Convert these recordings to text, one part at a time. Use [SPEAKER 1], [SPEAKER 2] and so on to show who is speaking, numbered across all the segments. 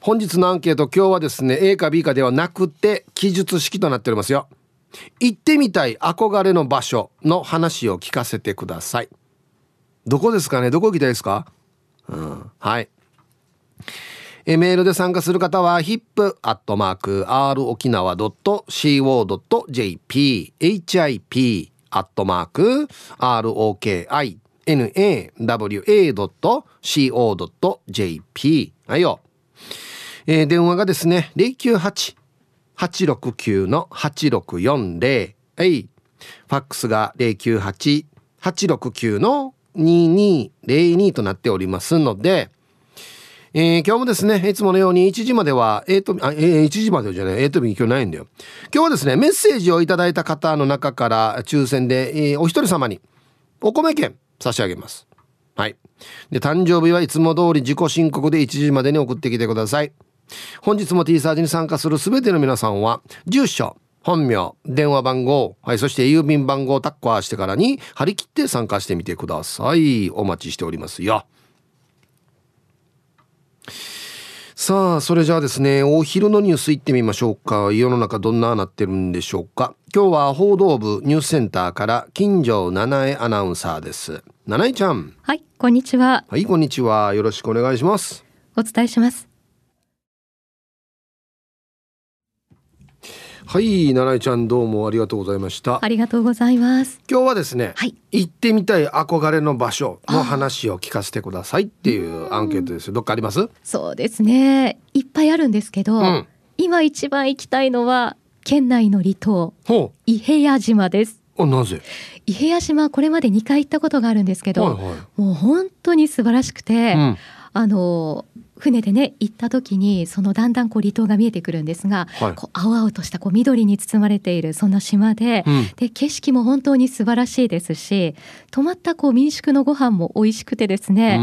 [SPEAKER 1] 本日のアンケート今日はですね A か B かではなくて記述式となっておりますよ。行ってみたい憧れの場所の話を聞かせてください。どこですかね？どこ行きたいですか？うんはい。えメールで参加する方は hip.r 沖縄 .co.jp hip アットマーク ROKINAWA.co.jp はいよ、えー、電話がですね098869-8640はいファックスが098-869の2202となっておりますのでえー、今日もですね、いつものように1時までは、A と、あ、えー、1時までじゃない、A と B 今日ないんだよ。今日はですね、メッセージをいただいた方の中から抽選で、えー、お一人様にお米券差し上げます。はい。で、誕生日はいつも通り自己申告で1時までに送ってきてください。本日も T サージに参加する全ての皆さんは、住所、本名、電話番号、はい、そして郵便番号をタッカーしてからに張り切って参加してみてください。お待ちしておりますよ。さあそれじゃあですねお昼のニュースいってみましょうか。世の中どんななってるんでしょうか。今日は報道部ニュースセンターから金城七重アナウンサーです。七重ちゃん。
[SPEAKER 2] はいこんにちは。
[SPEAKER 1] はいこんにちは。よろしくお願いします。
[SPEAKER 2] お伝えします
[SPEAKER 1] はい七井ちゃんどうもありがとうございました。
[SPEAKER 2] ありがとうございます。
[SPEAKER 1] 今日はですね、
[SPEAKER 2] はい、
[SPEAKER 1] 行ってみたい憧れの場所の話を聞かせてくださいっていうアンケートです。どっかあります？
[SPEAKER 2] そうですね。いっぱいあるんですけど、うん、今一番行きたいのは県内の離島伊平屋島です。
[SPEAKER 1] あなぜ？
[SPEAKER 2] 伊平屋島これまで2回行ったことがあるんですけど、はいはい、もう本当に素晴らしくて、うん、あの船でね行った時にそのだんだんこう離島が見えてくるんですが、はい、こう青々としたこう緑に包まれているそんな島でうん、で景色も本当に素晴らしいですし泊まったこう民宿のご飯も美味しくてですね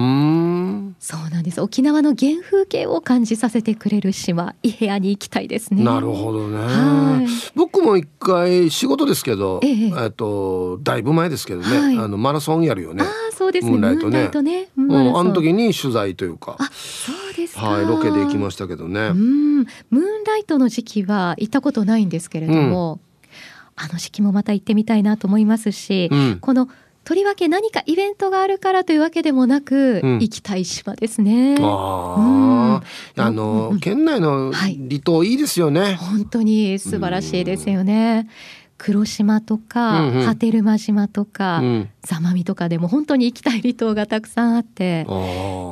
[SPEAKER 2] そうなんです。沖縄の原風景を感じさせてくれる島伊部屋に行きたいですね。
[SPEAKER 1] なるほどね。僕も一回仕事ですけど、ええ。えっとだいぶ前ですけどね、はい、あのマラソンやるよね。あ
[SPEAKER 2] そうですね。ムーンライトね。トね、
[SPEAKER 1] うん、あの時に取材というか。
[SPEAKER 2] あそう
[SPEAKER 1] はいロケで行きましたけどね。
[SPEAKER 2] うん。ムーンライトの時期は行ったことないんですけれども、うん、あの時期もまた行ってみたいなと思いますし、うん、このとりわけ何かイベントがあるからというわけでもなく、うん、行きたい島ですね。
[SPEAKER 1] あ,、あの、県内の離島いいですよね、はい、
[SPEAKER 2] 本当に素晴らしいですよね。黒島とか、うんうん、波照間島とか、うん、座間味とかでも本当に行きたい離島がたくさんあって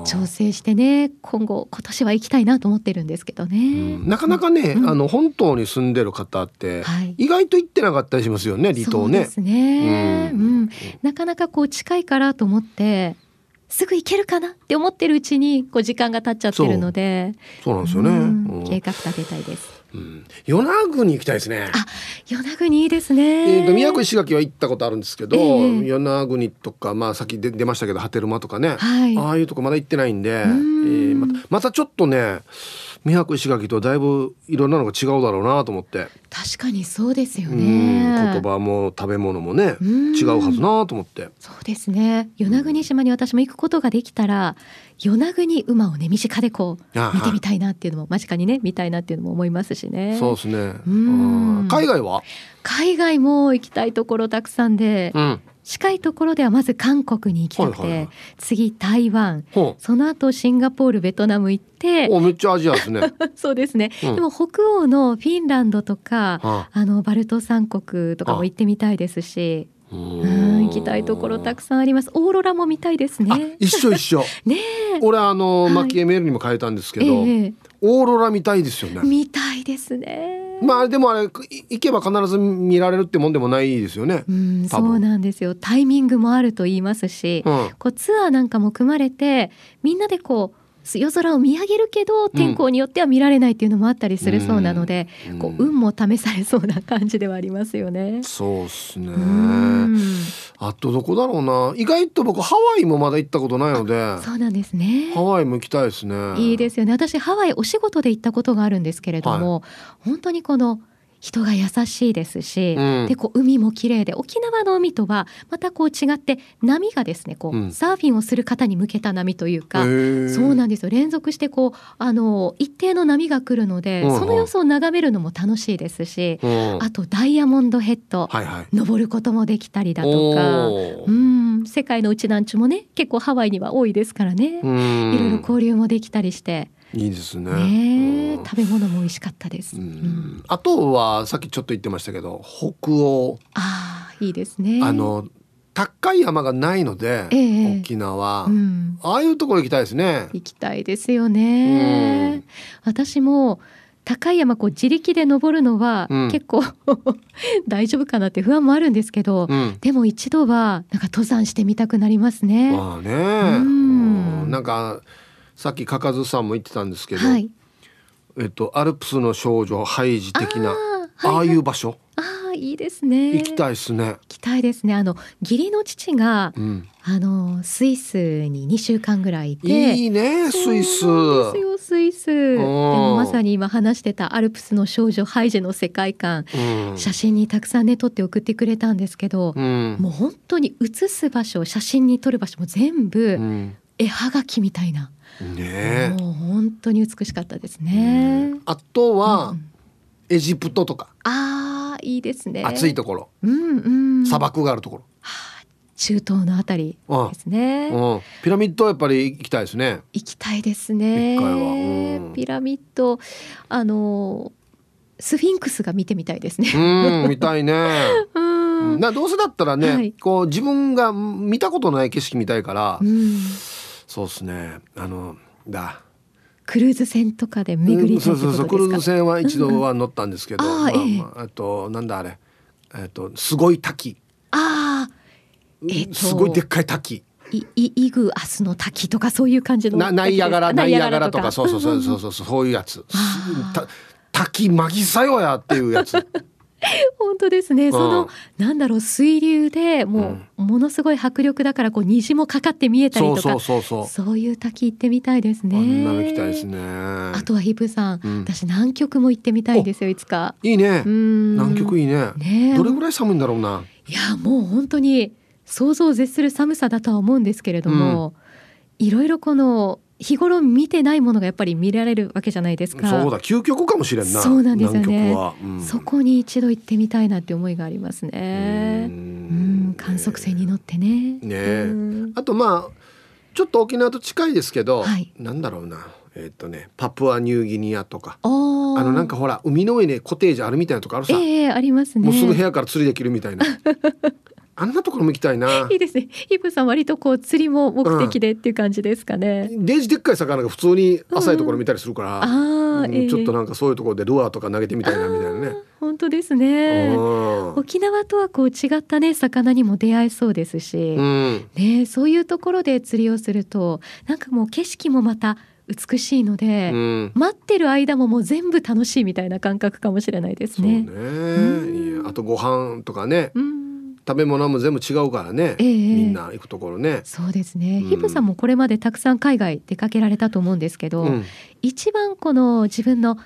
[SPEAKER 2] 調整してね今後今年は行きたいなと思ってるんですけどね、
[SPEAKER 1] うん、なかなかね、うん、あの本島に住んでる方って、はい、意外と行ってなかったりしますよね離島ね。
[SPEAKER 2] ですね、うん。なかなかこう近いからと思ってすぐ行けるかなって思ってるうちにこう時間が経っちゃってるので。
[SPEAKER 1] そう。なんですよね、
[SPEAKER 2] 計画立てたいです。
[SPEAKER 1] うん、与那国行きたいですね。
[SPEAKER 2] あ、与那国いいですね。
[SPEAKER 1] えっ、ー、と宮古石垣は行ったことあるんですけど、えー、与那国とかまあさっき出出ましたけど波照間とかね、はい、ああいうとこまだ行ってないんで、えー、またまたちょっとね。宮古石垣とだいぶいろんなのが違うだろうなと思って。
[SPEAKER 2] 確かにそうですよね。
[SPEAKER 1] 言葉も食べ物もね違うはずなと思って。
[SPEAKER 2] そうですね。与那国島に私も行くことができたら与那国馬をね身近でこう見てみたいなっていうのも間近にね見たいなっていうのも思いますしね。
[SPEAKER 1] そうですね。海外は？
[SPEAKER 2] 海外も行きたいところたくさんで、うん近いところではまず韓国に行きたくて、はいはいはい、次台湾。その後シンガポールベトナム行って
[SPEAKER 1] おめっちゃアジアですね。
[SPEAKER 2] そうですね、うん、でも北欧のフィンランドとか、はあ、あのバルト三国とかも行ってみたいですしうん行きたいところたくさんあります。オーロラも見たいですね。
[SPEAKER 1] 一緒一緒。ね俺あの、マキエメールにも書いたんですけど、えー、オーロラ見たいですよね。
[SPEAKER 2] 見たいですね
[SPEAKER 1] まあでもあれ行けば必ず見られるってもんでもないですよね。
[SPEAKER 2] うん、そうなんですよ。タイミングもあると言いますし、うん、こうツアーなんかも組まれてみんなでこう夜空を見上げるけど天候によっては見られないっていうのもあったりするそうなので、うん、こう運も試されそうな感じではありますよね。
[SPEAKER 1] そうですね。あとどこだろうな。意外と僕ハワイもまだ行ったことないので。
[SPEAKER 2] そうなんですね。
[SPEAKER 1] ハワイも行きたいですね。
[SPEAKER 2] いいですよね。私ハワイお仕事で行ったことがあるんですけれども、はい、本当にこの人が優しいですし、うん、でこう海も綺麗で沖縄の海とはまたこう違って波がですねこう、うん、サーフィンをする方に向けた波というかそうなんですよ。連続してこうあの一定の波が来るので、その様子を眺めるのも楽しいですし、あとダイヤモンドヘッド、はいはい、登ることもできたりだとかうん。世界の内南地もね結構ハワイには多いですからね。いろいろ交流もできたりして。
[SPEAKER 1] いいですね、
[SPEAKER 2] ね、食べ物も美味しかったです、う
[SPEAKER 1] ん、あとはさっきちょっと言ってましたけど北欧。
[SPEAKER 2] あいいですね。
[SPEAKER 1] あの高い山がないので、えー、沖縄、うん、ああいうところ行きたいですね。
[SPEAKER 2] 行きたいですよね、うん、私も高い山こう自力で登るのは結構、うん、大丈夫かなって不安もあるんですけど、でも一度はなんか登山してみたくなりますね。
[SPEAKER 1] まあね、うん、なんかさっきかかずさんも言ってたんですけど、はい、えっとアルプスの少女ハイジ的なあ,、あいう場所？
[SPEAKER 2] ああいいですね。
[SPEAKER 1] 行きたいですね。行
[SPEAKER 2] きたいですね。あの義理の父が、うん、あのスイスに2週間ぐらいいて
[SPEAKER 1] いいねスイス。
[SPEAKER 2] ですよスイス。でもまさに今話してたアルプスの少女ハイジの世界観、うん、写真にたくさんね撮って送ってくれたんですけど、うん、もう本当に写す場所写真に撮る場所も全部、絵はがきみたいなねもう本当に美しかったですね。
[SPEAKER 1] あとは、うん、エジプトとか。
[SPEAKER 2] ああいいですね。
[SPEAKER 1] 暑いところ。
[SPEAKER 2] うんうん。
[SPEAKER 1] 砂漠があるところ。
[SPEAKER 2] はあ、中東のあたりですね、
[SPEAKER 1] うん、ピラミッドはやっぱり行きたいですね。
[SPEAKER 2] 行きたいですね。うん、ピラミッドあのスフィンクスが見てみたいですね。
[SPEAKER 1] うん見たいね。うん。などうせだったらね、はい、こう自分が見たことない景色見たいから。うんそうですね。あのだ。
[SPEAKER 2] クルーズ船とかで巡りそうそうそう。
[SPEAKER 1] クルーズ船は一度は乗ったんですけど、うん、あ、まあ、まあ、となんだあれ。えっとすごい滝。
[SPEAKER 2] ああ、
[SPEAKER 1] えっと、すごいでっかい滝。
[SPEAKER 2] いいイグアスの滝とかそういう感じの？
[SPEAKER 1] ナイアガラ ナイアガラとか。そうそうそうそうそう。そういうやつ。滝まぎさよやっていうやつ
[SPEAKER 2] 本当ですね、そのなんだろう水流でもうものすごい迫力だからこう虹もかかって見えたりとかそういう滝行ってみたいですね。
[SPEAKER 1] 行きたいですね。あ
[SPEAKER 2] とはヒプさん、うん、私南極も行ってみたいですよいつか。
[SPEAKER 1] いいね。南極いいね。ね。どれぐらい寒いんだろうな。
[SPEAKER 2] いやもう本当に想像を絶する寒さだとは思うんですけれども、うん、いろいろこの日頃見てないものがやっぱり見られるわけじゃないですか。
[SPEAKER 1] そうだ究極かもしれんな。
[SPEAKER 2] そうなんですよね。うん、そこに一度行ってみたいなって思いがありますね。うん観測船に乗ってね。
[SPEAKER 1] ねあとまあちょっと沖縄と近いですけど、はい、なんだろうな。えっ、とねパプアニューギニアとかあのなんかほら海の上にコテージあるみたいなとこあるさ、
[SPEAKER 2] ええー、ありますね
[SPEAKER 1] もうすぐ部屋から釣りできるみたいな あんなところも行きたいな。
[SPEAKER 2] いいですね。ヒブさん割とこう釣りも目的でっていう感じですかね。
[SPEAKER 1] うん、デージでっかい魚が普通に浅いところ見たりするから、うんうん、ちょっとなんかそういうところでルアーとか投げてみたいなみたいなね。
[SPEAKER 2] 本当ですね。沖縄とはこう違ったね魚にも出会えそうですし、ねそういうところで釣りをするとなんかもう景色もまた美しいので、うん、待ってる間ももう全部楽しいみたいな感覚かもしれないですね。
[SPEAKER 1] ね、うん、あとご飯とかね、うん、食べ物も全部違うからね、えー、みんな行くところね。
[SPEAKER 2] そうですね、うん、ヒブさんもこれまでたくさん海外出かけられたと思うんですけど、うん、一番この自分の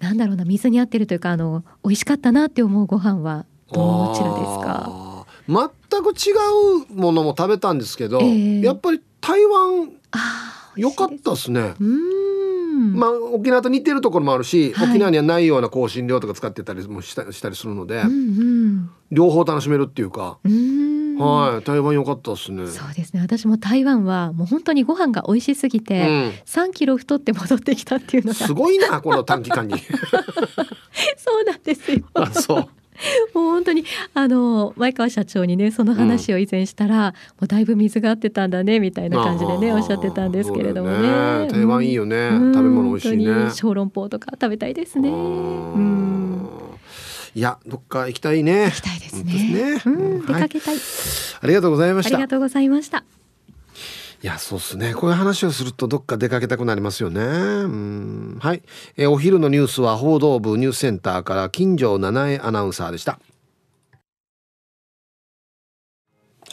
[SPEAKER 2] なんだろうな水に合ってるというかあの美味しかったなって思うご飯はどちらですか？
[SPEAKER 1] 全く違うものも食べたんですけど、えー、やっぱり台湾良かったですね。うんまあ沖縄と似てるところもあるし、はい、沖縄にはないような香辛料とか使ってたりもしたしたりするので、うんうん、両方楽しめるっていうか。はい、台湾良かったですね。
[SPEAKER 2] そうですね。私も台湾はもう本当にご飯が美味しすぎて、三、うん、キロ太って戻ってきたっていうのが
[SPEAKER 1] すごいなこの短期間に。
[SPEAKER 2] そうなんですよ。
[SPEAKER 1] あ、そう。
[SPEAKER 2] あの前川社長にねその話を以前したら、うん、もうだいぶ水が合ってたんだねみたいな感じでねおっしゃってたんですけれどもね、
[SPEAKER 1] ね、台湾いいよね、うん、食べ物美味しいね。
[SPEAKER 2] 小籠包とか食べたいですね。うん。
[SPEAKER 1] いやどっか行きたいね。
[SPEAKER 2] 行きたいですね、ね、うん、出かけたい、はい、
[SPEAKER 1] ありがとうございました。
[SPEAKER 2] ありがとうございました。
[SPEAKER 1] いやそうっすね。こういう話をするとどっか出かけたくなりますよね。うん。はい、えー、お昼のニュースは報道部ニュースセンターから金城七重アナウンサーでした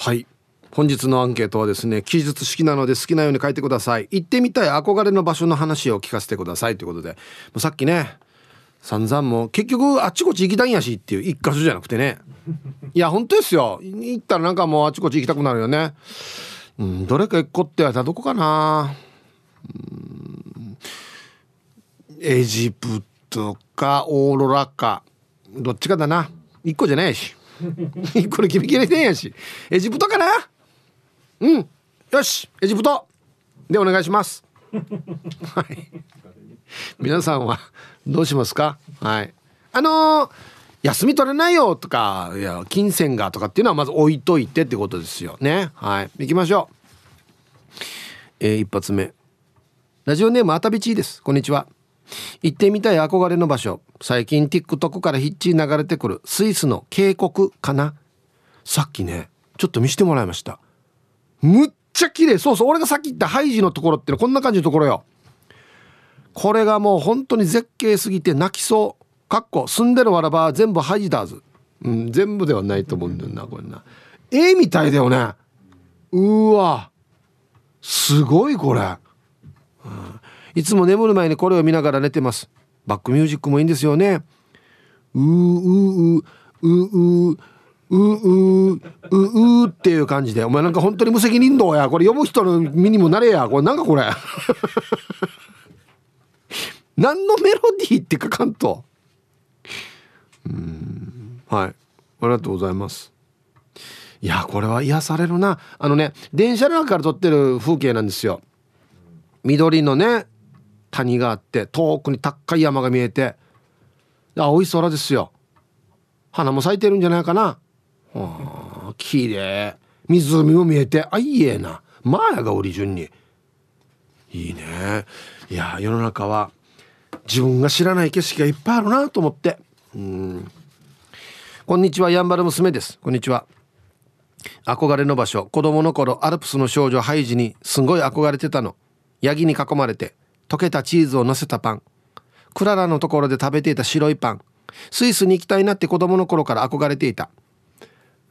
[SPEAKER 1] はい。本日のアンケートはですね記述式なので好きなように書いてください。行ってみたい憧れの場所の話を聞かせてくださいということで。さっきね散々もう結局あっちこっち行きたいんやしっていう一箇所じゃなくてね。いや本当ですよ。行ったらなんかもうあっちこっち行きたくなるよね。うんどれか一個って言われたらどこかな。うん。エジプトかオーロラか。どっちかだな。一個じゃないし一個で決めきれてんやし。エジプトかな？うん。よし。エジプト。でお願いします。はい。皆さんはどうしますか？はい。あのー、休み取れないよとかいや金銭がとかっていうのはまず置いといてってことですよ。ね。はい。行きましょう。えー、一発目。ラジオネームあたびちです。こんにちは。行ってみたい憧れの場所。最近 TikTok からヒッチ流れてくるスイスの渓谷かな。さっきねちょっと見せてもらいました。むっちゃ綺麗。そうそう俺がさっき言ったハイジのところってのこんな感じのところよ。これがもう本当に絶景すぎて泣きそう。かっこ住んでるわらば全部ハイジだずうん全部ではないと思うんだよなこれな。絵みたいだよね。うわ。すごいこれ、うん、いつも眠る前にこれを見ながら寝てます。バックミュージックもいいんですよね。うーうーうーうーうーうーうーっていう感じで。お前なんか本当に無責任道や。これ読む人の身にもなれや。これなんかこれ。何のメロディーって書かんと。うん。はい。ありがとうございます。いやこれは癒されるな。あのね電車の中から撮ってる風景なんですよ。緑のね谷があって遠くに高い山が見えて青い空ですよ。花も咲いてるんじゃないかな。あ綺麗。湖も見えてあいいえな。マーヤが折り順に。いいね。いや世の中は自分が知らない景色がいっぱいあるなと思って。うん。こんにちはやんばる娘です。こんにちは。憧れの場所。子供の頃アルプスの少女ハイジにすごい憧れてたの。ヤギに囲まれて溶けたチーズを乗せたパン。クララのところで食べていた白いパン。スイスに行きたいなって子供の頃から憧れていた、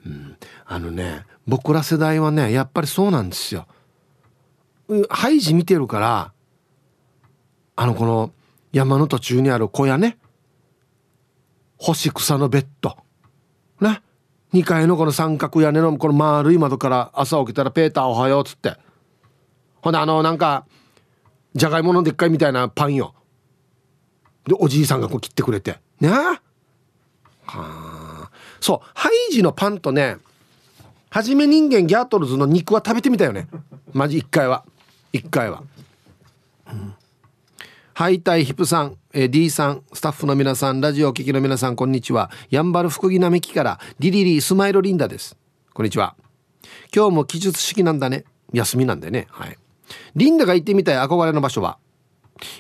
[SPEAKER 1] うん、あのね僕ら世代はねやっぱりそうなんですよ。ハイジ見てるからあのこの山の途中にある小屋ね。干し草のベッド。ね。2階のこの三角屋根のこの丸い窓から朝起きたら「ペーターおはよう」っつって。ほんであのなんかじゃがいものでっかいみたいなパンよ。でおじいさんがこう切ってくれて。ね？はあ。そうハイジのパンとねはじめ人間ギャートルズの肉は食べてみたよね。マジ1回は。1回は、うん、ハイタイヒプさん、えー、D さんスタッフの皆さんラジオお聴きの皆さんこんにちは。やんばる福木並木からリリリースマイルリンダです。こんにちは。今日も記述式なんだね。休みなんでね。はい。リンダが行ってみたい憧れの場所は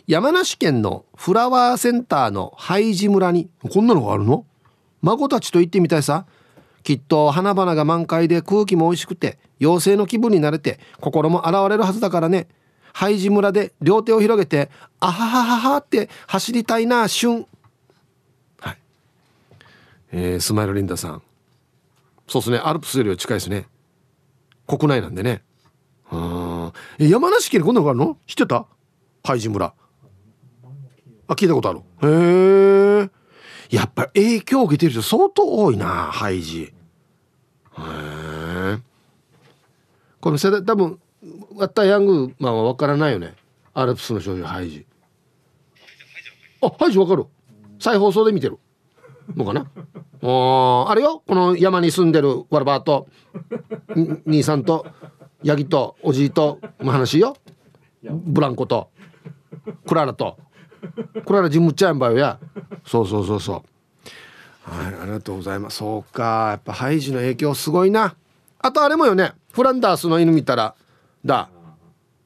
[SPEAKER 1] 山梨県のフラワーセンターのハイジ村にこんなのがあるの？孫たちと行ってみたいさ。きっと花々が満開で空気も美味しくて妖精の気分になれて心も現れるはずだからね。ハイジ村で両手を広げてあははははって走りたいな旬はい。えー、スマイルリンダさん。そうですね。アルプスよりは近いですね。国内なんでね。うん山梨県にこんなのがあるの？知ってた？ハイジ村。あ聞いたことある。へえやっぱり影響を受けてる人相当多いなハイジ。へえこの世代多分ワッタヤングマンは分からないよね。アルプスの少女ハイジ。あハイジ分かる。再放送で見てる。のかな？ああれよ。この山に住んでるワラバーと。兄さんと。ヤギとおじいとの話よ。ブランコとクララと。クララジムチャンバよや。そうそうそうそう。はいありがとうございます。そうかやっぱハイジの影響すごいな。あとあれもよね。フランダースの犬見たらだ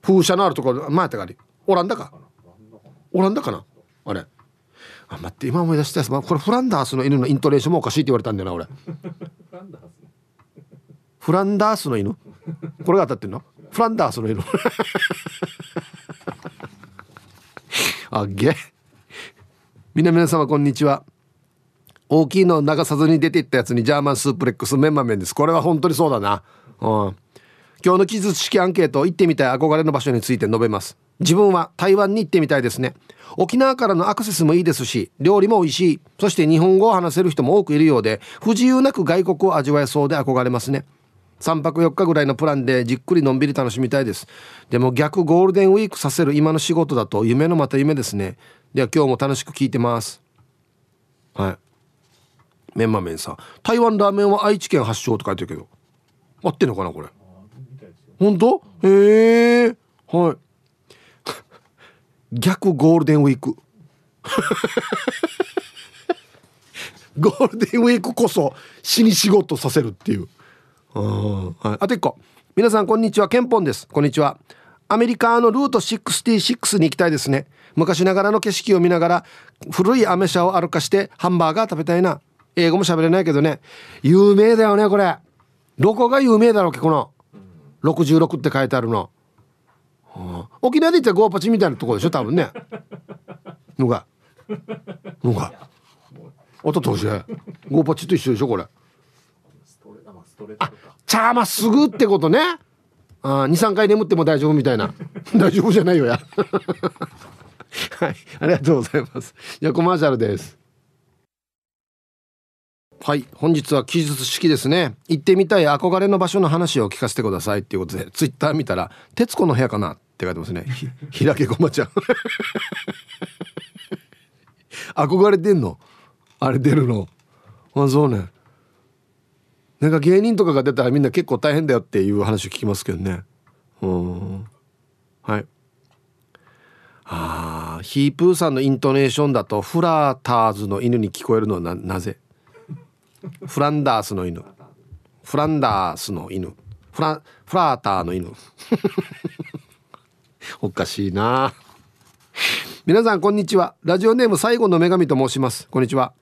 [SPEAKER 1] 風車のあるところ前やったかりオランダか。オランダかなあれ。あ待って今思い出したやつ、まあ、これフランダースの犬のイントネーションもおかしいって言われたんだよな俺。フランダースの犬？これが当たってんの？フランダースの犬あげ。皆皆様こんにちは。大きいのを流さずに出ていったやつにジャーマンスープレックスメンマ麺です。これは本当にそうだな。うん。今日の記述式アンケート行ってみたい憧れの場所について述べます。自分は台湾に行ってみたいですね。沖縄からのアクセスもいいですし料理も美味しい。そして日本語を話せる人も多くいるようで不自由なく外国を味わえそうで憧れますね。3泊4日ぐらいのプランでじっくりのんびり楽しみたいです。でも逆ゴールデンウィークさせる今の仕事だと夢のまた夢ですね。では今日も楽しく聞いてます。はい。メンマメンさん。台湾ラーメンは愛知県発祥と書いてるけど。合ってんのかなこれ。本当？へえ。はい。逆ゴールデンウィーク。ゴールデンウィークこそ死に仕事させるっていう。はい、あと1個。皆さんこんにちは。ケンポンです。こんにちは。アメリカのルート66に行きたいですね。昔ながらの景色を見ながら古いアメ車を歩かしてハンバーガー食べたいな。英語も喋れないけどね。有名だよねこれ。どこが有名だろうけこの。66って書いてあるの、はあ、沖縄で言ったらゴーパチみたいなとこでしょ多分ね。のがのが音通しゴーパチと一緒でしょこれ。あチャーまっすぐってことね。23回眠っても大丈夫みたいな。大丈夫じゃないよや。はいありがとうございます。じゃコマーシャルです。はい本日は記述式ですね。行ってみたい憧れの場所の話を聞かせてくださいっていうことでツイッター見たら「徹子の部屋かな?」って書いてますね。ひ らけごまちゃん。憧れてんの？あれ出るの？あそうね。なんか芸人とかが出たらみんな結構大変だよっていう話を聞きますけどね。うん。はい。あヒープーさんのイントネーションだとフラーターズの犬に聞こえるのはななぜ？フランダースの犬。フランダースの犬。フラフラーターの犬。おかしいな。皆さんこんにちは。ラジオネーム最後の女神と申します。こんにちは。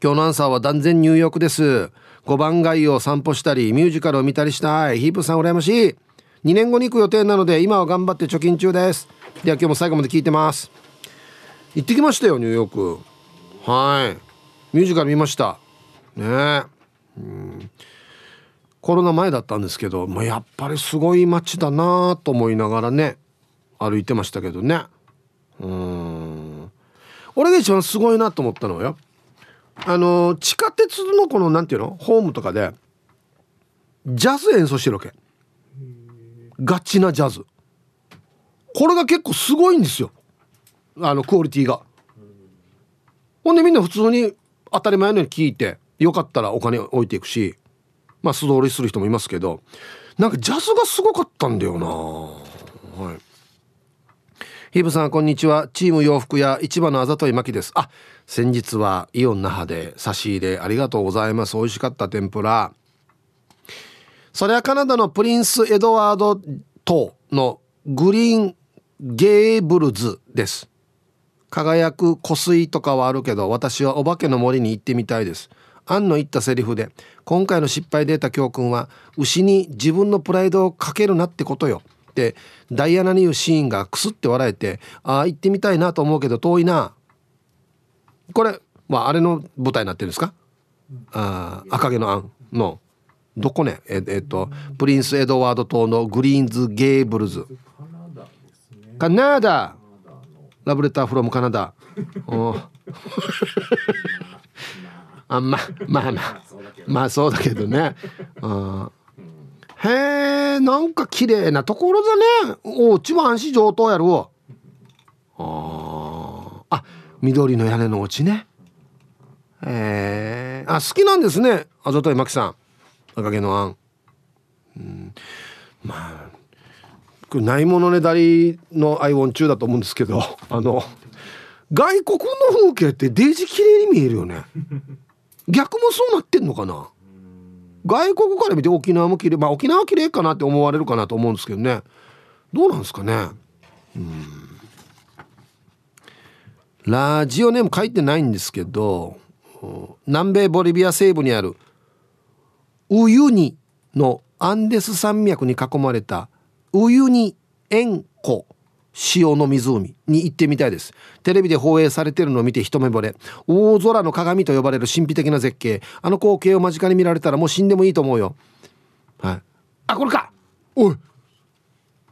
[SPEAKER 1] 今日のアンサーは断然ニューヨークです。5番街を散歩したりミュージカルを見たりしたい。ヒープさん羨ましい。2年後に行く予定なので今は頑張って貯金中です。では今日も最後まで聞いてます。行ってきましたよニューヨーク。はい。ミュージカル見ました。ね。うん。コロナ前だったんですけど、まあ、やっぱりすごい街だなと思いながらね歩いてましたけどね。うん。俺が一番すごいなと思ったのはよあの地下鉄のこのなんていうの？ホームとかでジャズ演奏してるわけ。ガチなジャズ。これが結構すごいんですよ。あのクオリティが。ほんでみんな普通に当たり前のように聞いてよかったらお金置いていくしまあ素通りする人もいますけどなんかジャズがすごかったんだよな。はい。ヒブさんこんにちは。チーム洋服屋市場のあざといまきです。あ先日はイオン那覇で差し入れありがとうございます。美味しかった天ぷら。それはカナダのプリンスエドワード島のグリーンゲーブルズです。輝く湖水とかはあるけど私はお化けの森に行ってみたいです。アンの言ったセリフで今回の失敗で得た教訓は牛に自分のプライドをかけるなってことよ。ってダイアナに言うシーンがクスって笑えてああ行ってみたいなと思うけど遠いな。これまああれの舞台になってるんですか？あ赤毛のアンの。どこね？ええっとプリンス・エドワード島のグリーンズ・ゲーブルズ。カナダラブレターフロムカナダ。あままあまあ。まあそうだけどね。あへえなんか綺麗なところだね。おうちも安心上等やるわ。ああ緑の屋根のお家ね。えー、あ好きなんですね。あざといまきさん。赤毛のあん。うん。まあこれないものねだりのアイオン中だと思うんですけど。あの外国の風景ってデージ綺麗に見えるよね。逆もそうなってんのかな。外国から見て沖縄も綺麗まあ沖縄は綺麗かなって思われるかなと思うんですけどね。どうなんですかね。うん。ラジオネーム書いてないんですけど南米ボリビア西部にあるウユニのアンデス山脈に囲まれたウユニ塩湖潮の湖に行ってみたいです。テレビで放映されてるのを見て一目惚れ。大空の鏡と呼ばれる神秘的な絶景。あの光景を間近に見られたらもう死んでもいいと思うよ。はい。あこれか。おい。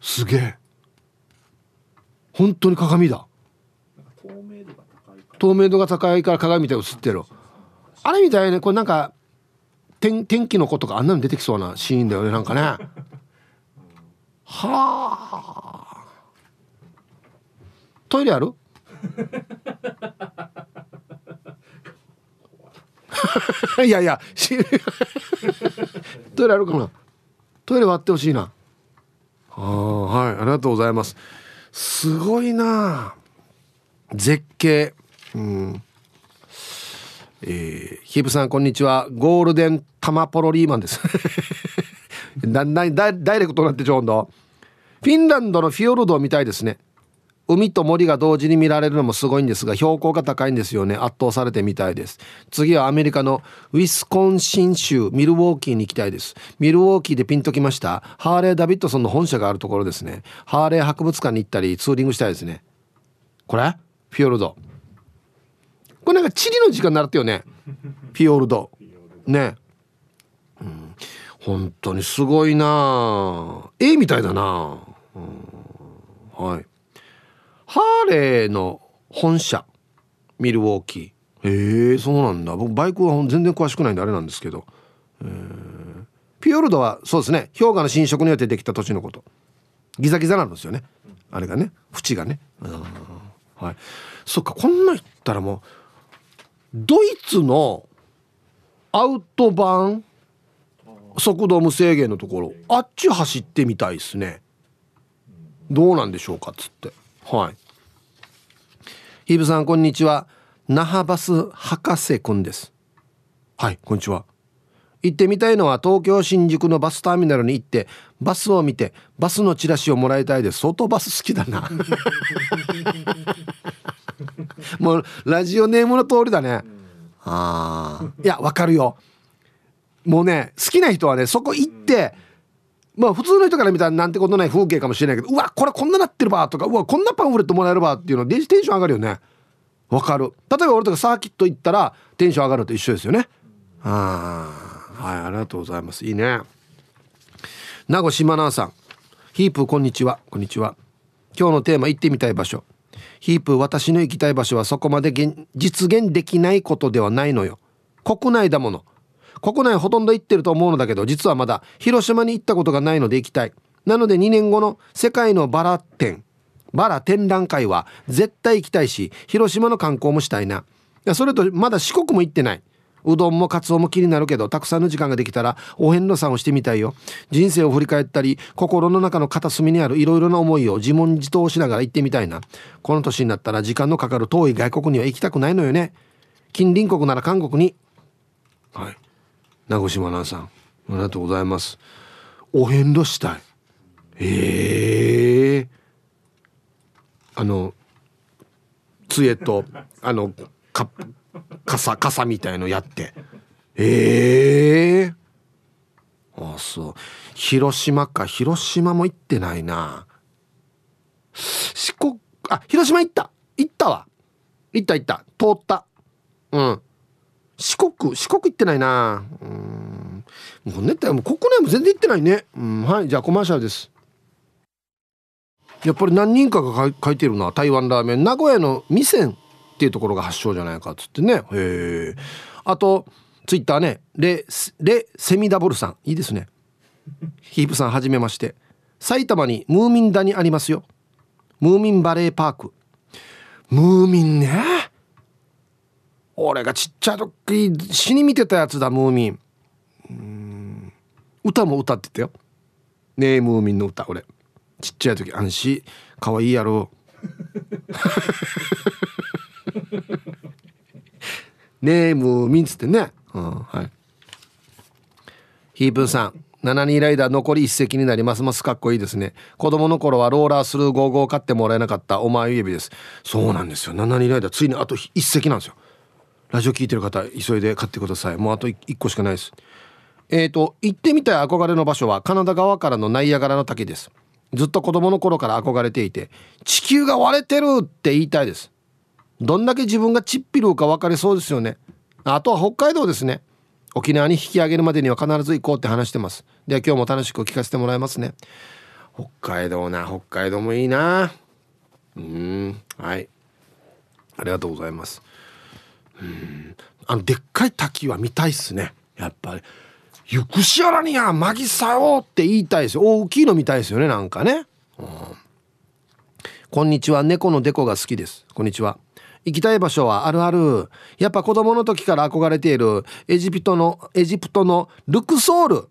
[SPEAKER 1] すげえ。本当に鏡だ透明度が高いから鏡みたいに映ってる。あれみたいねこれなんか天天気の子とかあんなの出てきそうなシーンだよねなんかね。はあ。トイレある？いやいや トイレあるかな？トイレ割ってほしいな。あはいありがとうございます。すごいな。絶景。うん。えー、ヒープさんこんにちは。ゴールデンタマポロリーマンです。だだダイレクトになってちょうど。フィンランドのフィヨルドみたいですね。海と森が同時に見られるのもすごいんですが標高が高いんですよね。圧倒されてみたいです。次はアメリカのウィスコンシン州ミルウォーキーに行きたいです。ミルウォーキーでピンときました。ハーレー・ダビッドソンの本社があるところですね。ハーレー博物館に行ったりツーリングしたいですね。これ？フィヨルド。これなんか地理の時間習ってよね。フィヨルド。ね。うん。本当にすごいな。絵みたいだな、うん、はい。ハーレーの本社。ミルウォーキー。へえそうなんだ。僕バイクは全然詳しくないんであれなんですけど。ピヨルドはそうですね。氷河の侵食によってできた土地のこと。ギザギザなんですよね。あれがね。縁がね。うん。はい。そっかこんな言ったらもうドイツのアウトバーン速度無制限のところあっち走ってみたいですね。どうなんでしょうかっつって。はい。ヒブさんこんにちは。那覇バス博士くんです。はいこんにちは。行ってみたいのは東京新宿のバスターミナルに行ってバスを見てバスのチラシをもらいたいです相当バス好きだな。もうラジオネームの通りだね、ああいやわかるよ。もうね好きな人はねそこ行って、まあ普通の人から見たらなんてことない風景かもしれないけどうわこれこんななってるばとかうわこんなパンフレットもらえるばっていうのでテンション上がるよね。わかる。例えば俺とかサーキット行ったらテンション上がると一緒ですよね。ああはいありがとうございます。いいね名護島奈さんヒープこんにちは。こんにちは。今日のテーマ行ってみたい場所。ヒープ私の行きたい場所はそこまで実現できないことではないのよ。国内だもの。国内ほとんど行ってると思うのだけど実はまだ広島に行ったことがないので行きたい。なので2年後の世界のバラ展。バラ展覧会は絶対行きたいし広島の観光もしたいな。それとまだ四国も行ってない。うどんもカツオも気になるけどたくさんの時間ができたらお遍路さんをしてみたいよ。人生を振り返ったり心の中の片隅にあるいろいろな思いを自問自答しながら行ってみたいな。この年になったら時間のかかる遠い外国には行きたくないのよね。近隣国なら韓国に。はい。名越真奈さんありがとうございます。お遍路したい。ええ。ー、あの杖とあのか傘傘みたいのやって。ええー、あそう。広島か。広島も行ってないな。四国あ広島行った。行ったわ。行った行った。通った。うん。四国四国行ってないな。うん。もうねもう国内も全然行ってないね。うん。はい。じゃあコマーシャルです。やっぱり何人かが書いてるな。台湾ラーメン。名古屋の味仙。っていうところが発祥じゃないかっつってね。へえ。あとツイッターね。レレセミダブルさん。いいですね。ヒープさんはじめまして。埼玉にムーミン谷ありますよ。ムーミンバレーパーク。ムーミンね。俺がちっちゃい時死に見てたやつだムーミン。うん。歌も歌ってたよ。ねえムーミンの歌俺。ちっちゃい時安心。かわいいやろ ねえムミンつってね、うん、はい。ヒープンさん7人ライダー残り一席になります。ますかっこいいですね。子供の頃はローラースルー55を買ってもらえなかったお前指です。そうなんですよ。7人ライダーついにあと一席なんですよ。ラジオ聞いてる方急いで買ってください。もうあと1個しかないです。えっ、ー、と行ってみたい憧れの場所はカナダ側からのナイアガラの滝です。ずっと子供の頃から憧れていて地球が割れてるって言いたいです。どんだけ自分がちっぴるか分かりそうですよね。あとは北海道ですね。沖縄に引き上げるまでには必ず行こうって話してます。では今日も楽しく聞かせてもらいますね。北海道な。北海道もいいな。うん。はい。ありがとうございます。うん。あのでっかい滝は見たいっすね。やっぱり「ゆくしやらにゃまぎさよ」って言いたいですよ。大きいの見たいですよねなんかね、うん、こんにちは。猫のデコが好きです。こんにちは。行きたい場所はあるある。やっぱ子供の時から憧れているエジプトのエジプトのルクソール。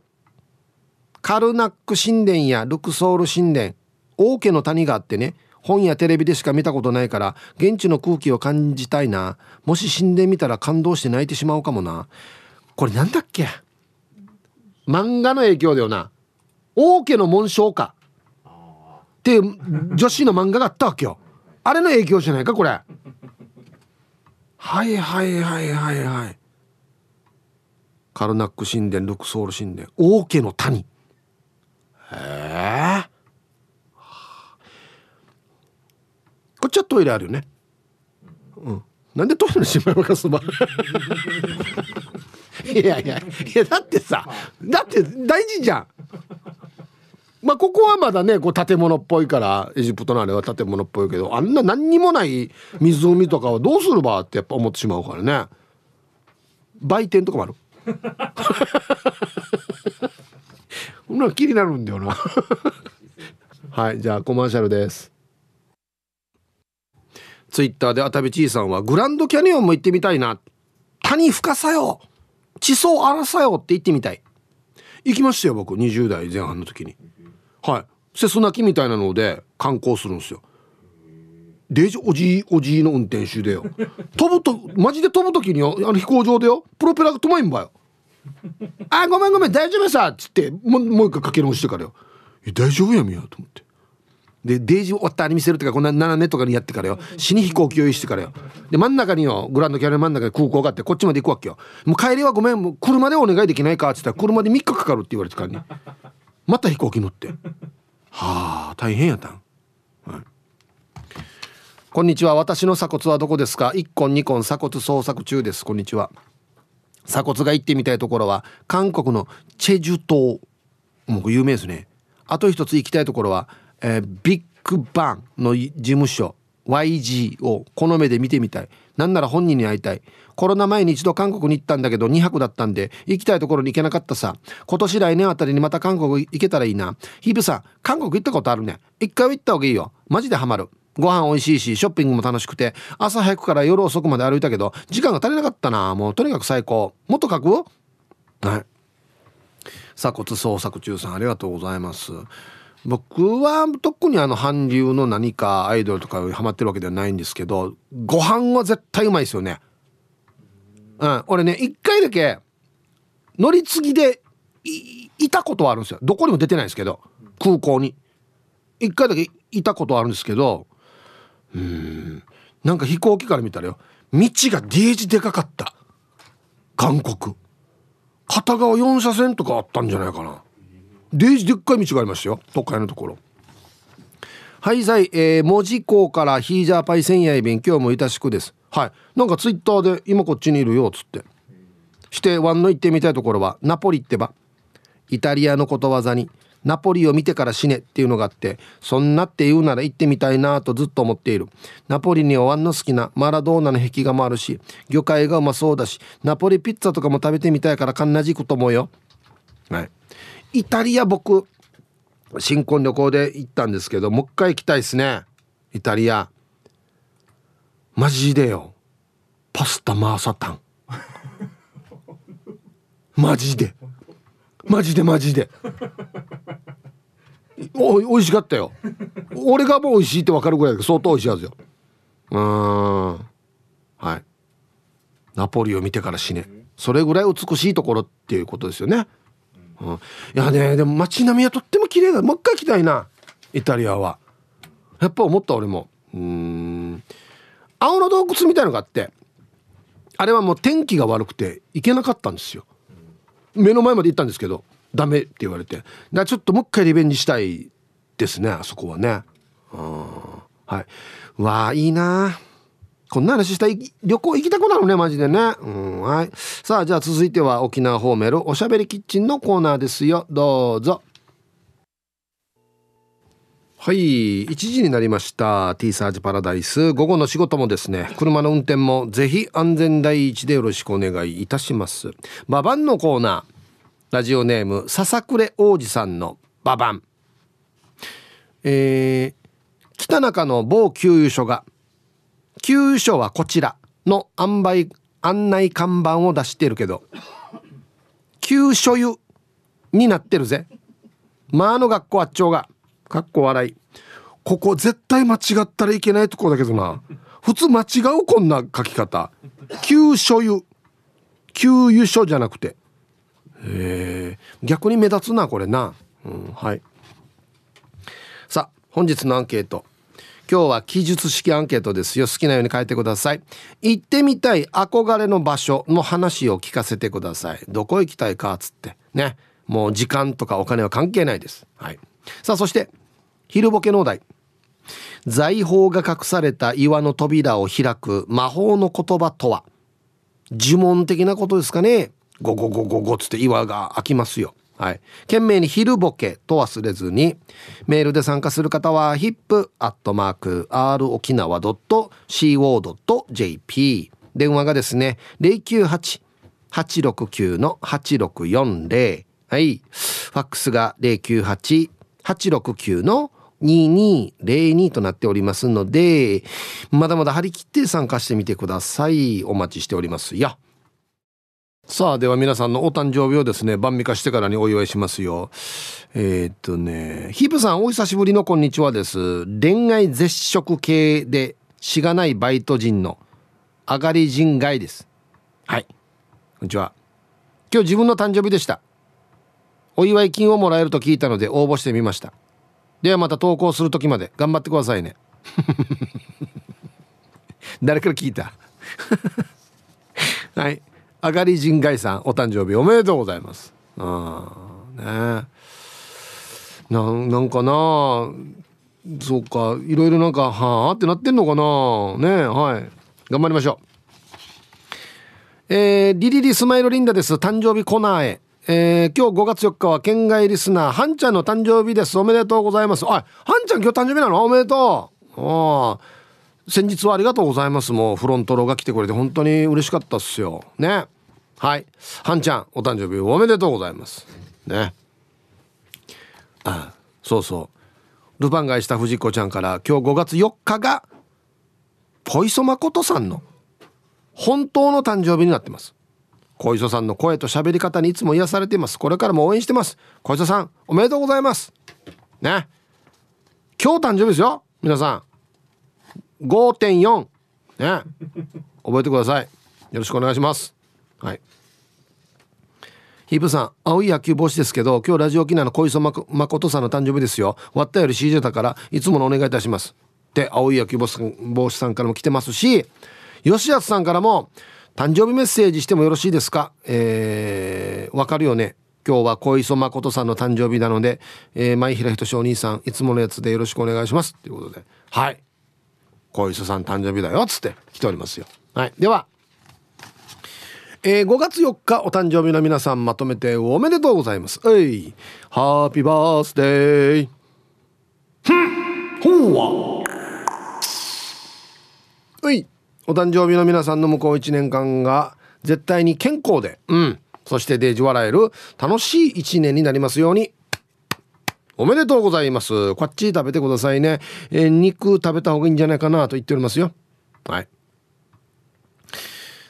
[SPEAKER 1] カルナック神殿やルクソール神殿。王家の谷があってね。本やテレビでしか見たことないから現地の空気を感じたいな。もし神殿見たら感動して泣いてしまうかもな。これなんだっけ？漫画の影響だよな。王家の紋章か。っていう女子の漫画があったわけよ。あれの影響じゃないかこれ。はいはいはいはいはい。カルナック神殿ルクソール神殿王家の谷。へえ。こっちはトイレあるよね。うん。なんでトイレのしまいかすば いやいやいやだってさだって大事じゃん。まあここはまだねこう建物っぽいからエジプトのあれは建物っぽいけどあんな何にもない湖とかはどうするばってやっぱ思ってしまうからね。売店とかもある。ほんな気になるんだよな。はいじゃあコマーシャルです。ツイッターであたびちいさんはグランドキャニオンも行ってみたいな。谷深さよ。地層荒さよって言ってみたい。行きましたよ僕。20代前半の時に。はい。セスナキみたいなので観光するんですよ。デジおじいおじいの運転手でよ。飛ぶとマジで飛ぶ時によあの飛行場でよプロペラが止まんばよ。あごめんごめん大丈夫さっつってももう一回かけ直してからよ。大丈夫やみやと思って。でデージ終わったあれ見せるってかこんな7年とかにやってからよ。死に飛行機用意してからよ。で真ん中によグランドキャリア真ん中に空港があってこっちまで行くわけよ。もう帰りはごめんもう車でお願いできないかっつったら車で3日かかるって言われてからにまた飛行機乗って。はあ大変やったん、はい、こんにちは。私の鎖骨はどこですか？1本2本鎖骨捜索中です。こんにちは。鎖骨が行ってみたいところは韓国のチェジュ島。もう有名ですね。あと一つ行きたいところはえー、ビッグバンの事務所 YG をこの目で見てみたい。なんなら本人に会いたい。コロナ前に一度韓国に行ったんだけど2泊だったんで行きたいところに行けなかったさ。今年来年あたりにまた韓国行けたらいいな。ヒープさん韓国行ったことあるね。一回は行った方がいいよ。マジでハマる。ご飯美味しいしショッピングも楽しくて朝早くから夜遅くまで歩いたけど時間が足りなかったな。もうとにかく最高。もっと書く？はい。鎖骨捜索中さんありがとうございます。僕は特にあの韓流の何かアイドルとかハマってるわけではないんですけどご飯は絶対うまいですよね。うん俺ね一回だけ乗り継ぎでいたことはあるんですよ。どこにも出てないですけど空港に。一回だけいたことはあるんですけどうんなんか飛行機から見たらよ道がデージでかかった。韓国。片側4車線とかあったんじゃないかな。デジでっかい道がありましたよ。都会のところ。はいさい、えー、文字港からヒージャーパイセンヤイ便今日もいたしくです。はい。なんかツイッターで今こっちにいるよっつって。してワンの行ってみたいところはナポリってば。イタリアのことわざにナポリを見てから死ねっていうのがあってそんなって言うなら行ってみたいなとずっと思っている。ナポリにはワンの好きなマラドーナの壁画もあるし魚介がうまそうだしナポリピッツァとかも食べてみたいからかんなじくと思うよ。はい。イタリア僕新婚旅行で行ったんですけどもう一回行きたいですね。イタリア。マジでよ。パスタマーサタンマジで。マジでマジで。お美味しかったよ。俺がもう美味しいって分かるぐらいだけど相当美味しいはずよ。うん。はい。ナポリを見てから死ね。それぐらい美しいところっていうことですよね。うん、いやねでも街並みはとっても綺麗だ。もう一回行きたいなイタリアは。やっぱ思った俺も。うん。青の洞窟みたいのがあってあれはもう天気が悪くて行けなかったんですよ。目の前まで行ったんですけどダメって言われて。だちょっともう一回リベンジしたいですねあそこはね。うん。はい。わあいいなあこんな話したい旅行行きたくなるねマジでね。うんはい。さあじゃあ続いては沖縄方面のおしゃべりキッチンのコーナーですよ。どうぞ。はい1時になりました。T サージパラダイス。午後の仕事もですね車の運転もぜひ安全第一でよろしくお願いいたします。ババンのコーナー。ラジオネーム笹暮王子さんのババン。えー、北中の某給油所が給油所はこちらの塩梅案内看板を出してるけど給所油になってるぜ。まああの学校あっちょうがかっこ笑い。ここ絶対間違ったらいけないところだけどな。普通間違うこんな書き方。給所油給油所じゃなくて。へえ逆に目立つなこれな。うんはい。さあ本日のアンケート。今日は記述式アンケートですよ。好きなように書いてください。行ってみたい憧れの場所の話を聞かせてください。どこ行きたいかっつって。ね。もう時間とかお金は関係ないです。はい。さあそして昼ボケのお題。財宝が隠された岩の扉を開く魔法の言葉とは。呪文的なことですかね。ゴゴゴゴゴつって岩が開きますよ。はい懸命に昼ボケと忘れずにメールで参加する方は hip.r 沖縄 .co.jp 電話がですね098-869の8640はいファックスが098-869の2202となっておりますので、まだまだ張り切って参加してみてください。お待ちしておりますよ。さあ、では皆さんのお誕生日をですね、晩味化してからにお祝いしますよ。えー、っとね、ヒープさんお久しぶりのこんにちはです。恋愛絶食系でしがないバイト人の上がり人外です。はい。こんにちは。今日自分の誕生日でした。お祝い金をもらえると聞いたので応募してみました。ではまた投稿する時まで頑張ってくださいね 誰から聞いた？はいあがり人外さんお誕生日おめでとうございますああねななんかなそうかいろいろなんかはあってなってんのかなねはい頑張りましょうえー、リリリスマイルリンダです誕生日コナーへえー、今日5月4日は県外リスナー、はんちゃんの誕生日です。おめでとうございます。あ、はんちゃん今日誕生日なの？おめでとう。あ先日はありがとうございます。もうフロントローが来てくれて本当に嬉しかったっすよ。ね。はい。はんちゃん、お誕生日おめでとうございます。ね。あ、そうそう。ルパン買いした藤子ちゃんから今日5月4日が、小磯誠さんの本当の誕生日になってます。小磯さんの声と喋り方にいつも癒されていますこれからも応援してます小磯さんおめでとうございますね今日誕生日ですよ皆さん5.4ね覚えてくださいよろしくお願いしますはい。ヒープさん青い野球帽子ですけど今日ラジオ沖縄の小磯誠さんの誕生日ですよ。割ったより CJ だからいつものお願いいたします。で青い野球帽子さんからも来てますし吉安さんからも誕生日メッセージしてもよろしいですか？えー、わかるよね。今日は小磯誠さんの誕生日なので、えー、前平仁お兄さんいつものやつでよろしくお願いします。ということで。はい。小磯さん誕生日だよっつって来ておりますよ。はい。ではえー、5月4日お誕生日の皆さんまとめておめでとうございますえいハッピーバースデーふんほうわはいお誕生日の皆さんの向こう1年間が絶対に健康で、うん、そしてデージ笑える楽しい1年になりますように。おめでとうございます。こっち食べてくださいね。えー、肉食べた方がいいんじゃないかなと言っておりますよ。はい。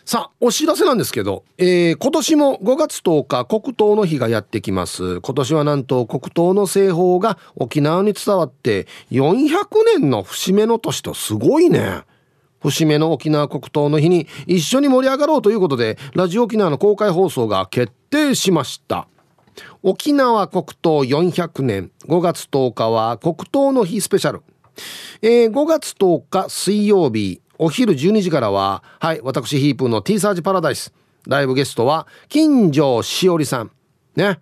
[SPEAKER 1] さあ、お知らせなんですけど、えー、今年も5月10日黒糖の日がやってきます。今年はなんと黒糖の製法が沖縄に伝わって400年の節目の年とすごいね。節目の沖縄黒糖の日に一緒に盛り上がろうということでラジオ沖縄の公開放送が決定しました沖縄黒糖400年5月10日は黒糖の日スペシャル、えー、5月10日水曜日お昼12時からははい私ヒープの T サージパラダイス。ライブゲストは金城しおりさん。ね。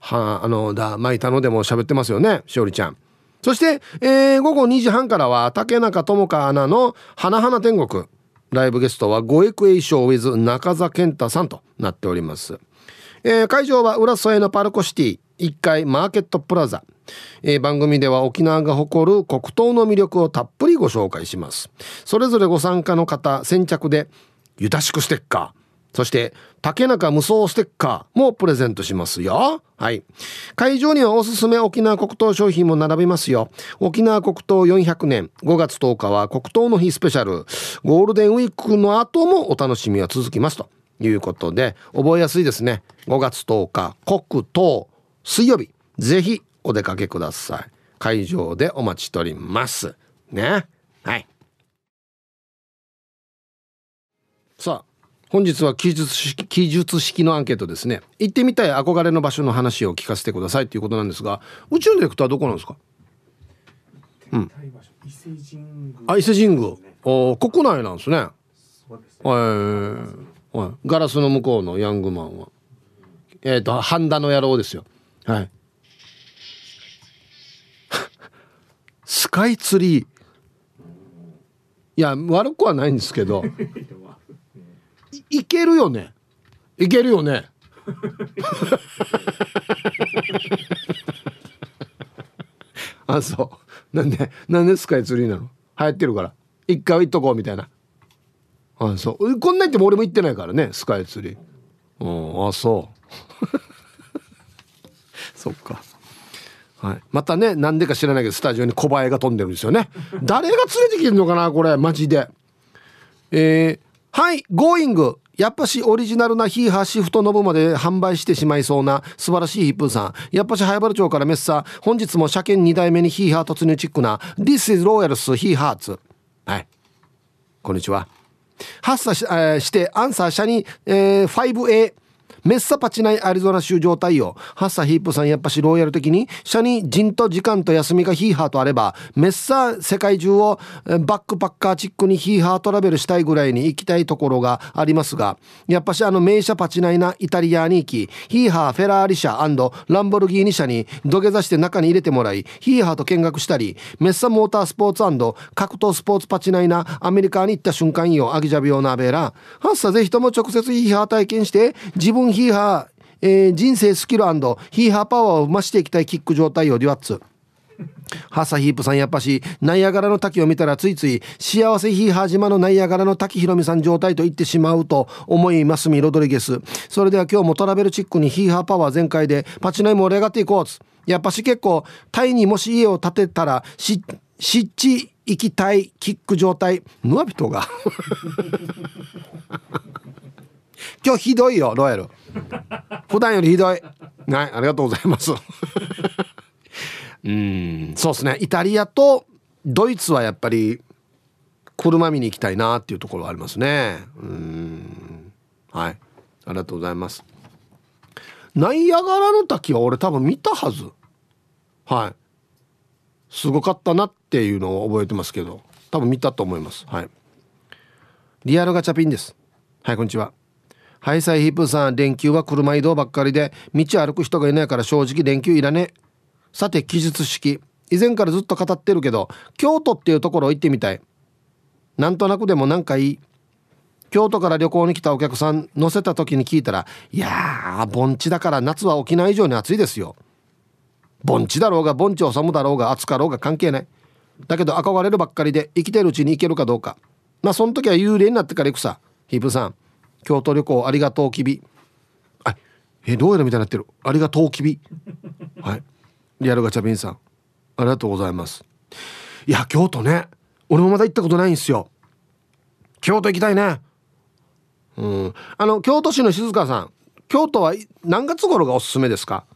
[SPEAKER 1] はああのだ前田のでも喋ってますよねしおりちゃん。そして、えー、午後2時半からは竹中智香アナの「花々天国」ライブゲストは五育栄賞 with 中澤健太さんとなっております、えー、会場は浦添のパルコシティ。1階マーケットプラザ、えー、番組では沖縄が誇る黒糖の魅力をたっぷりご紹介します。それぞれご参加の方先着でゆたしくステッカー。そして竹中無双ステッカーもプレゼントしますよ。はい。会場にはおすすめ沖縄黒糖商品も並びますよ。沖縄黒糖400年。5月10日は黒糖の日スペシャル。ゴールデンウィークの後もお楽しみは続きます。ということで覚えやすいですね。5月10日黒糖。水曜日ぜひお出かけください。会場でお待ちしております。ね。はい。さあ本日は記述式記述式のアンケートですね。行ってみたい憧れの場所の話を聞かせてください。ということなんですがうちのディレクターはどこなんですか？うん。あ伊勢神宮。お国内なんですね。そうですね、はい、ガラスの向こうのヤングマンは。えっ、ー、と半田の野郎ですよはい。スカイツリー。いや悪くはないんですけど。いけるよね。いけるよね。あそう。なんでなんでスカイツリーなの？流行ってるから。一回行っとこうみたいな。あそう。こんなん言っても俺も行ってないからねスカイツリー。うんあそう。そっかはい、またねなんでか知らないけどスタジオに小林が飛んでるんですよね 誰が連れてきてるのかなこれマジでえー、はい、ゴーイング。やっぱしオリジナルなヒーハーシフトノブまで販売してしまいそうな素晴らしいヒップーさん。やっぱし早原町からメッサ本日も車検2代目にヒーハー突入チックな This is Royals ヒーハーツ。はい。こんにちは。発作し,、えー、してアンサー車に、えー、5A メッサパチナイアリゾナ州状態よ。ハッサヒープさんやっぱしローヤル的に、社に人と時間と休みがヒーハーとあれば、メッサ世界中をバックパッカーチックにヒーハートラベルしたいぐらいに行きたいところがありますが、やっぱしあの名車パチナイなイタリアに行き、ヒーハーフェラーリ車ランボルギーニ車に土下座して中に入れてもらい、ヒーハーと見学したり、メッサモータースポーツ格闘スポーツパチナイなアメリカに行った瞬間よ、アギジャビオナベラ。ハッサぜひとも直接ヒーハー体験して、自分ヒーハー、えー、人生スキルヒーハーパワーを増していきたいキック状態をデュアッツハサヒープさんやっぱしナイアガラの滝を見たらついつい幸せヒーハー島のナイアガラの滝ひろみさん状態と言ってしまうと思いますみロドリゲス。それでは今日もトラベルチックにヒーハーパワー全開でパチナイ盛り上がっていこうつ。やっぱし結構タイにもし家を建てたらし湿地行きたいキック状態。ヌアビトが。今日ひどいよロイヤル。普段よりひどい。はいありがとうございます。うんそうですね。イタリアとドイツはやっぱり車見に行きたいなっていうところありますね。うんはい。ありがとうございます。ナイアガラの滝は俺多分見たはず。はい。すごかったなっていうのを覚えてますけど多分見たと思います。はい。リアルガチャピンです。はいこんにちは。ハイサイヒップさん連休は車移動ばっかりで道歩く人がいないから正直連休いらねさて記述式。以前からずっと語ってるけど京都っていうところ行ってみたい。なんとなくでもなんかいい。京都から旅行に来たお客さん乗せた時に聞いたら「いやー盆地だから夏は沖縄以上に暑いですよ」盆地だろうが盆地治だろうが暑かろうが関係ない。だけど憧れるばっかりで生きてるうちに行けるかどうか。まあその時は幽霊になってから行くさヒープさん。京都旅行ありがとうきび。あえどうやらみたいになってる。ありがとうきび。はい。リアルガチャピンさん。ありがとうございます。いや京都ね。俺もまだ行ったことないんですよ。京都行きたいね。うん。あの京都市の静香さん。京都は何月頃がおすすめですか？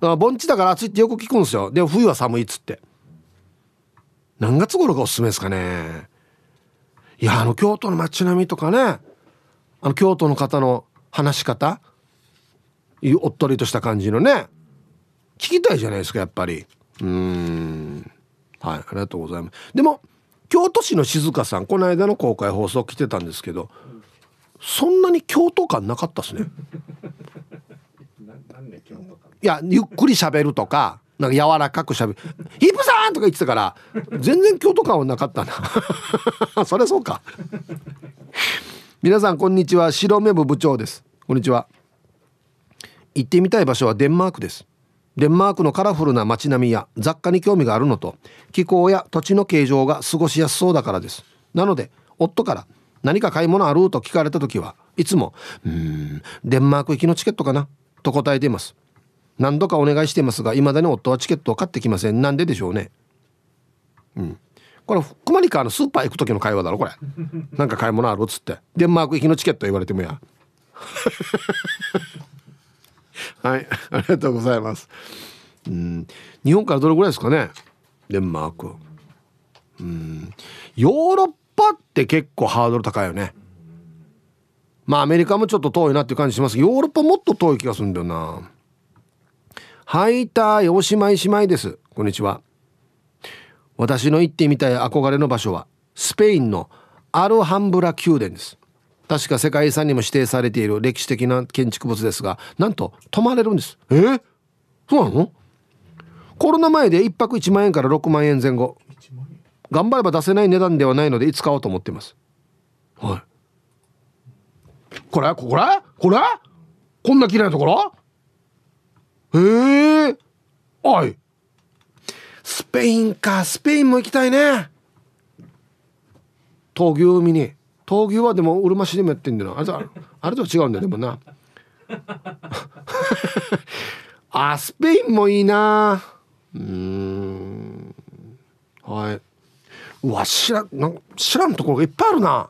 [SPEAKER 1] 盆地だから暑いってよく聞くんですよ。でも冬は寒いっつって。何月頃がおすすめですかね。いやあの京都の街並みとかね。あの京都の方の話し方？おっとりとした感じのね。聞きたいじゃないですかやっぱり。うん。はいありがとうございます。でも京都市の静香さんこの間の公開放送来てたんですけどそんなに京都感なかったですね。いやゆっくり喋るとかなんか柔らかくしゃべる「ヒップさん!」とか言ってたから全然京都感はなかったな。そりゃそうか皆さんこんにちは。白目部部長です。こんにちは。行ってみたい場所はデンマークです。デンマークのカラフルな街並みや雑貨に興味があるのと気候や土地の形状が過ごしやすそうだからです。なので夫から何か買い物あると聞かれた時はいつも「うんデンマーク行きのチケットかな?」と答えています。何度かお願いしていますが未だに夫はチケットを買ってきません。なんででしょうね。うん。これクマリカのスーパー行く時の会話だろこれ。なんか買い物あるっつって。デンマーク行きのチケット言われてもや。はいありがとうございます。うん。日本からどれぐらいですかね？デンマーク。うん。ヨーロッパって結構ハードル高いよね。まあアメリカもちょっと遠いなっていう感じします。ヨーロッパもっと遠い気がするんだよな。はいたいおしまいしまいです。こんにちは。私の行ってみたい憧れの場所はスペインのアルハンブラ宮殿です。確か世界遺産にも指定されている歴史的な建築物ですがなんと泊まれるんです。え？ー、そうなの？コロナ前で1泊1万円から6万円前後。頑張れば出せない値段ではないのでいつ買おうと思ってます。はい。これ？これこれこんな綺麗なところ？へえおい！スペインか。スペインも行きたいね。闘牛海に。闘牛はでもうるま市でもやってんだよな。あれと あれとは違うんだよでもな。あスペインもいいな。うん。はい。うわ知らなん知らんところがいっぱいあるな。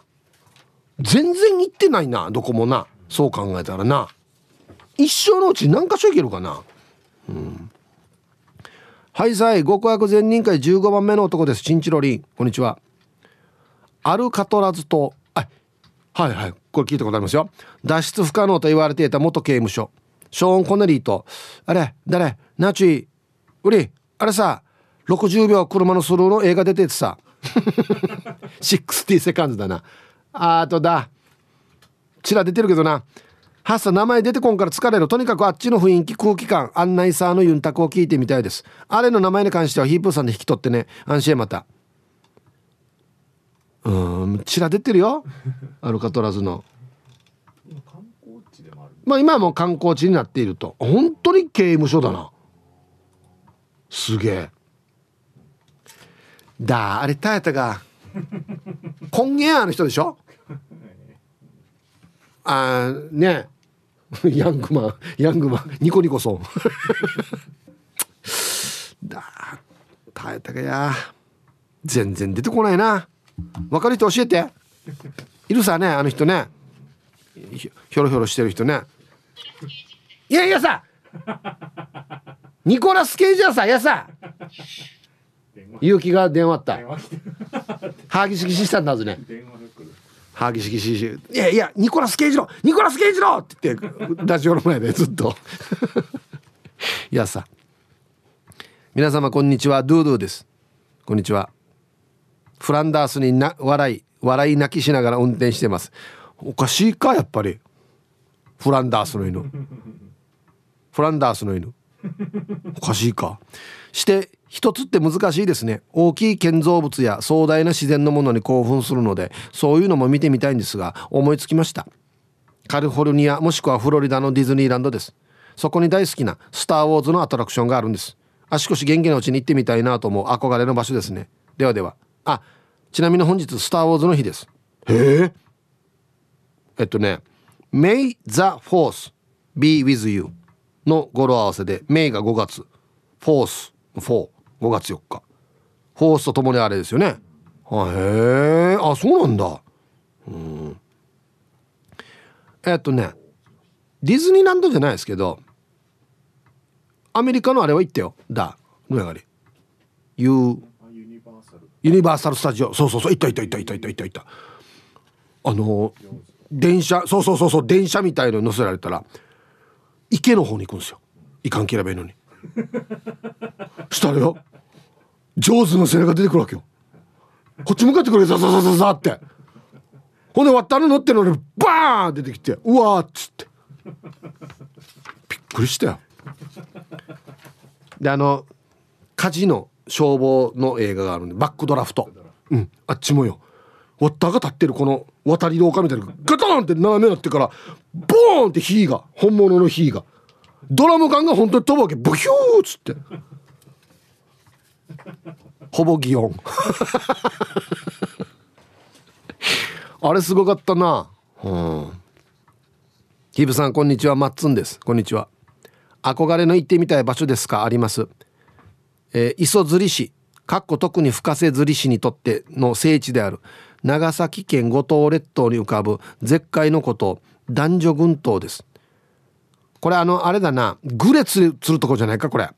[SPEAKER 1] 全然行ってないなどこもな。そう考えたらな。一生のうち何箇所行けるかな。うん。はいさい。極悪善人会15番目の男です。チンチロリンこんにちは。アルカトラズとあはいはい。これ聞いたことありますよ。脱出不可能と言われていた元刑務所。ショーン・コネリーとあれ誰？ナチュイウリあれさ60秒車のスルーの映画出ててさ。60セカンズだな。あとだ。ちら出てるけどな。はっさ名前出てこんから疲れるとにかくあっちの雰囲気空気感案内サーのユンタクを聞いてみたいです。あれの名前に関してはヒープーさんで引き取ってね。安心また。うんちら出てるよ。アルカトラズの。まあ今はもう観光地になっていると。本当に刑務所だな。すげえ。だあれタヤタがコンゲアの人でしょ？あね。ヤングマンヤングマンニコニコソン。だ耐えたかや。全然出てこないな。分かる人教えて。いるさねあの人ね。ひょろひょろしてる人ね。いやいやさ。ニコラス・ケイジャーさやさ。結城が電話あった。はぎしぎししたんだずねはぎしぎししいやいやニコラス・ケイジロニコラス・ケイジロって言ってラジオの前でずっと。いやさ。皆様こんにちは。ドゥドゥです。こんにちは。フランダースにな笑い笑い泣きしながら運転してます。おかしいかやっぱり。フランダースの犬。フランダースの犬。おかしいか。して一つって難しいですね。大きい建造物や壮大な自然のものに興奮するのでそういうのも見てみたいんですが思いつきました。カリフォルニアもしくはフロリダのディズニーランドです。そこに大好きなスター・ウォーズのアトラクションがあるんです。足腰元気なうちに行ってみたいなと思う憧れの場所ですね。ではでは。あちなみに本日スター・ウォーズの日です。へえ。えっとね May the Force be with you の語呂合わせで May が5月。Force 5月4日。フォースとともにあれですよね。へえあそうなんだ。うん。えっとねディズニーランドじゃないですけどアメリカのあれは行ったよ。だ。のやがり。ユユニバーサル・スタジオ。そうそうそう。行った行った行った行った行った行ったあの電車そうそうそうそう電車みたいの乗せられたら池の方に行くんですよ。いかんければいいのに。したらよ上手な背中出てくるわけよ。こっち向かってくるザザザザザって。ほんで渡る乗ってるのにバーン出てきてうわーっつって。びっくりしたよ。であの火事の消防の映画があるんでバックドラフト。うんあっちもよ。ワッターが立ってるこの渡り廊下みたいなガタンって斜めになってからボーンって火が本物の火がドラム缶が本当に飛ぶわけブヒューっつって。ほぼ擬音。あれすごかったな。うん。ヒブさんこんにちは。マッツンです。こんにちは。憧れの行ってみたい場所ですか？あります。えー、磯釣り市。かっこ特に深瀬釣り市にとっての聖地である。長崎県五島列島に浮かぶ絶海のこと男女群島です。これあのあれだな。グレ釣るとこじゃないかこれ。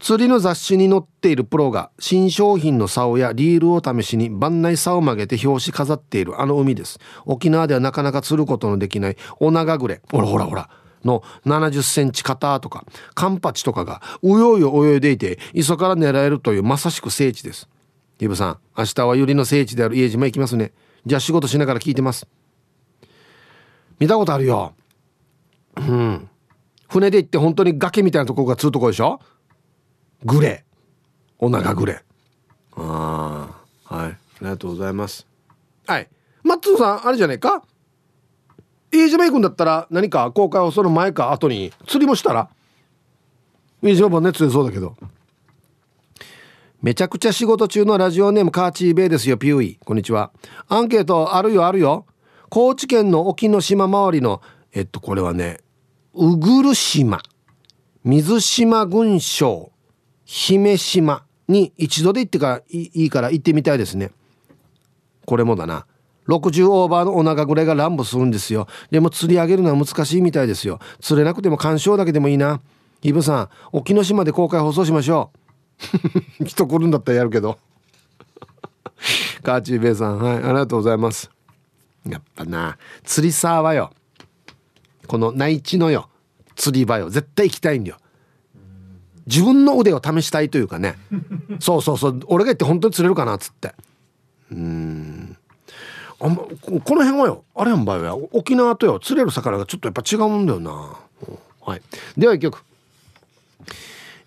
[SPEAKER 1] 釣りの雑誌に載っているプロが新商品の竿やリールを試しに番内竿を曲げて表紙飾っているあの海です。沖縄ではなかなか釣ることのできないオナガグレ。ほらほらほら。の70センチ型とかカンパチとかがうようよ泳いでいて磯から狙えるというまさしく聖地です。イブさん明日はユリの聖地である家島行きますね。じゃあ仕事しながら聞いてます。見たことあるよ。うん。船で行って本当に崖みたいなとこがつうとこでしょ？グレお腹グレああはい。ありがとうございます。はい。マッツンさんあれじゃないか？飯島行くんだったら何か公開をその前か後に釣りもしたら？飯島本ね釣れそうだけど。めちゃくちゃ仕事中のラジオネームカーチーベイですよピューイ。こんにちは。アンケートあるよあるよ。高知県の沖ノ島周りのえっとこれはねうぐる島水島群礁姫島に一度で行ってからいいから行ってみたいですね。これもだな。60オーバーのお腹ぐれが乱舞するんですよ。でも釣り上げるのは難しいみたいですよ。釣れなくても鑑賞だけでもいいな。イブさん沖ノ島で公開放送しましょう。人来るんだったらやるけど。カーチーベイさんはいありがとうございます。やっぱな釣りサーはよ。この内地のよ釣り場よ。絶対行きたいんだよ。自分の腕を試したいというかね。そうそうそう。俺が行って本当に釣れるかなっつって。うん。あん、ま、この辺はよあれやんばよ。沖縄とよ釣れる魚がちょっとやっぱ違うんだよな、はい。では一曲。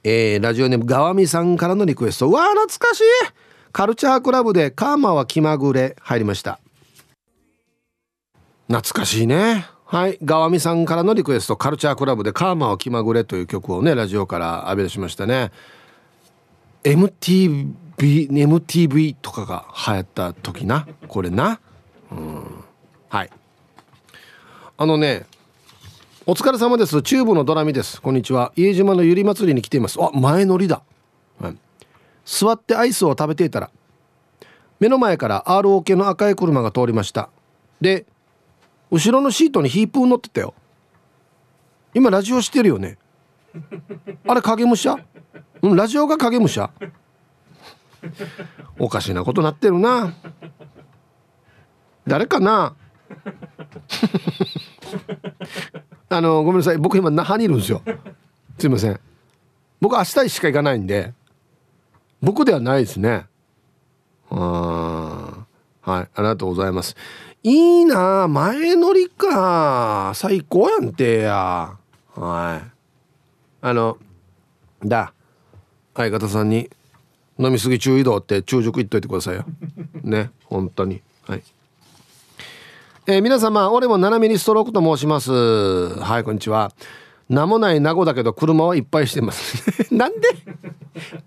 [SPEAKER 1] えー、ラジオネームがわみさんからのリクエスト。わー懐かしい。カルチャークラブでカーマは気まぐれ入りました。懐かしいね。はいがわみさんからのリクエストカルチャークラブでカーマは気まぐれという曲をねラジオから浴び出しましたね。MTV MTV とかが流行った時な？これな？うん。はい。あのねお疲れ様です。チューブのドラミです。こんにちは。家島のゆり祭りに来ています。あ前乗りだ、はい、座ってアイスを食べていたら目の前から ROK の赤い車が通りました。で後ろのシートにヒープー乗ってたよ。今ラジオしてるよね。あれ影武者？うんラジオが影武者。おかしなことなってるな。誰かな？あのごめんなさい。僕今那覇にいるんですよ。すいません。僕明日しか行かないんで。僕ではないですね。あはいありがとうございます。いいな前乗りか最高やんてや。はい。あのだ相方さんに飲みすぎ注意度って昼食言っといてくださいよ。ね本当に。はい。えー、皆様俺も斜めにストロークと申します。はいこんにちは。名もない名護だけど車はいっぱいしてます。なんで？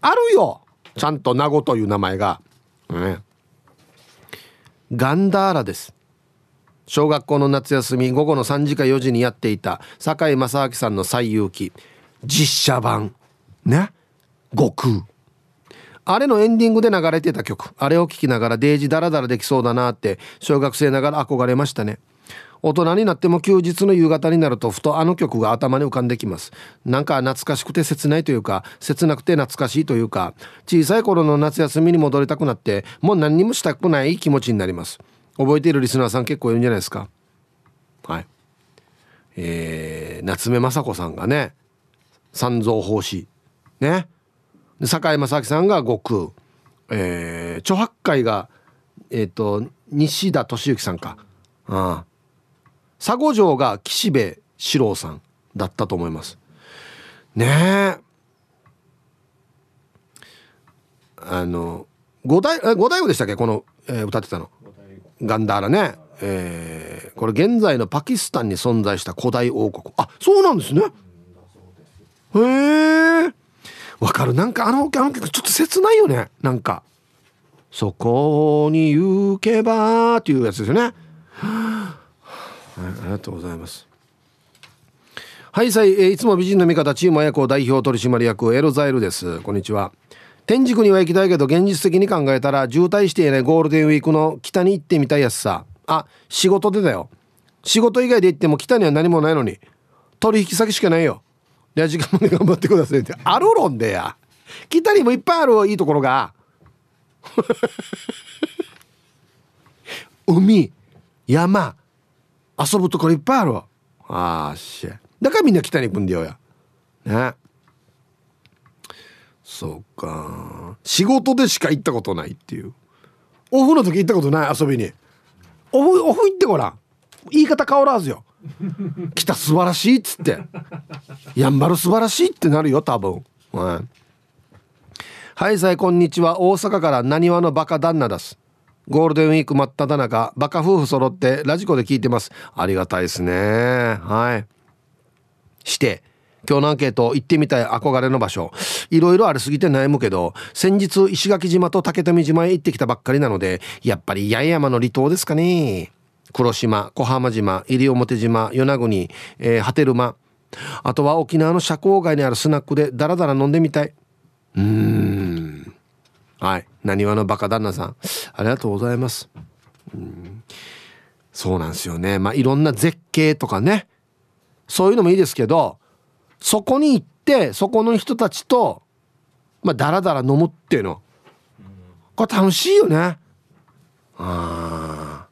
[SPEAKER 1] あるよ。ちゃんと名護という名前が、ね、ガンダーラです小学校の夏休み午後の3時か4時にやっていた堺正明さんの最遊記。実写版。ね？悟空。あれのエンディングで流れてた曲。あれを聴きながらデージダラダラできそうだなって小学生ながら憧れましたね。大人になっても休日の夕方になるとふとあの曲が頭に浮かんできます。なんか懐かしくて切ないというか切なくて懐かしいというか小さい頃の夏休みに戻りたくなってもう何にもしたくない気持ちになります。覚えているリスナーさん結構いるんじゃないですか。はい。えー、夏目雅子さんがね三蔵法師。ね。堺正明さんが悟空。えー、著白海がえっ、ー、と西田敏行さんか。ああ佐護城が岸辺四郎さんだったと思います。ね。えあの五代五代でしたっけ？この、えー、歌ってたの。ガンダーラね、えこれ現在のパキスタンに存在した古代王国。あそうなんですね。へえわかる。なんかあのあの曲ちょっと切ないよね。なんか「そこに行けば」っていうやつですよね、はい、ありがとうございます。はいさい、えー、いつも美人の味方チーム綾子代表取締役エロザイルです。こんにちは。天竺には行きたいけど現実的に考えたら渋滞していないゴールデンウィークの北に行ってみたいやつさ。あ仕事でだよ。仕事以外で行っても北には何もないのに取引先しかないよ。で時間まで頑張ってくださいって。あるろんでや。北にもいっぱいあるいいところが。海山遊ぶところいっぱいあるわ。ああしだからみんな北に行くんだよや。ね。そうか。仕事でしか行ったことないっていう。オフの時行ったことない遊びに。オフオフ行ってごらん。言い方変わらずよ。来た素晴らしいっつって。やんばる素晴らしいってなるよ多分。はい。はいさいこんにちは。大阪からなにわのバカ旦那です。ゴールデンウィーク真っ只中バカ夫婦揃ってラジコで聞いてます。ありがたいですね。はい。して今日のアンケート行ってみたい憧れの場所。いろいろありすぎて悩むけど先日石垣島と竹富島へ行ってきたばっかりなのでやっぱり八重山の離島ですかね。黒島小浜島西表島与那国、えー、波照間。あとは沖縄の社交外にあるスナックでダラダラ飲んでみたい。うーん。はい。なにわのバカ旦那さん。ありがとうございます。うん。そうなんですよね。まあいろんな絶景とかね。そういうのもいいですけどそこに行ってそこの人たちとまあダラダラ飲むっていうの。これ楽しいよね。ああ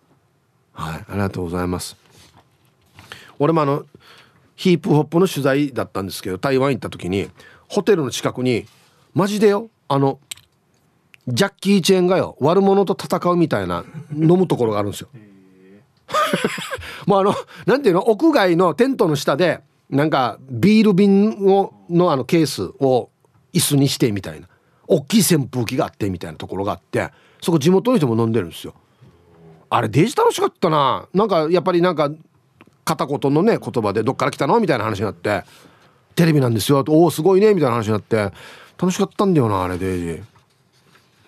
[SPEAKER 1] はいありがとうございます。俺もあのヒープホップの取材だったんですけど台湾行った時にホテルの近くにマジでよあのジャッキー・チェンがよ悪者と戦うみたいな飲むところがあるんですよ。もうあのなんていうの屋外のテントの下でなんかビール瓶をのあのケースを椅子にしてみたいな大きい扇風機があってみたいなところがあってそこ地元の人も飲んでるんですよ。あれデジ楽しかったななんかやっぱりなんか片言のね言葉で「どっから来たの?」みたいな話になって「テレビなんですよ」おおすごいね」みたいな話になって楽しかったんだよなあれデージ。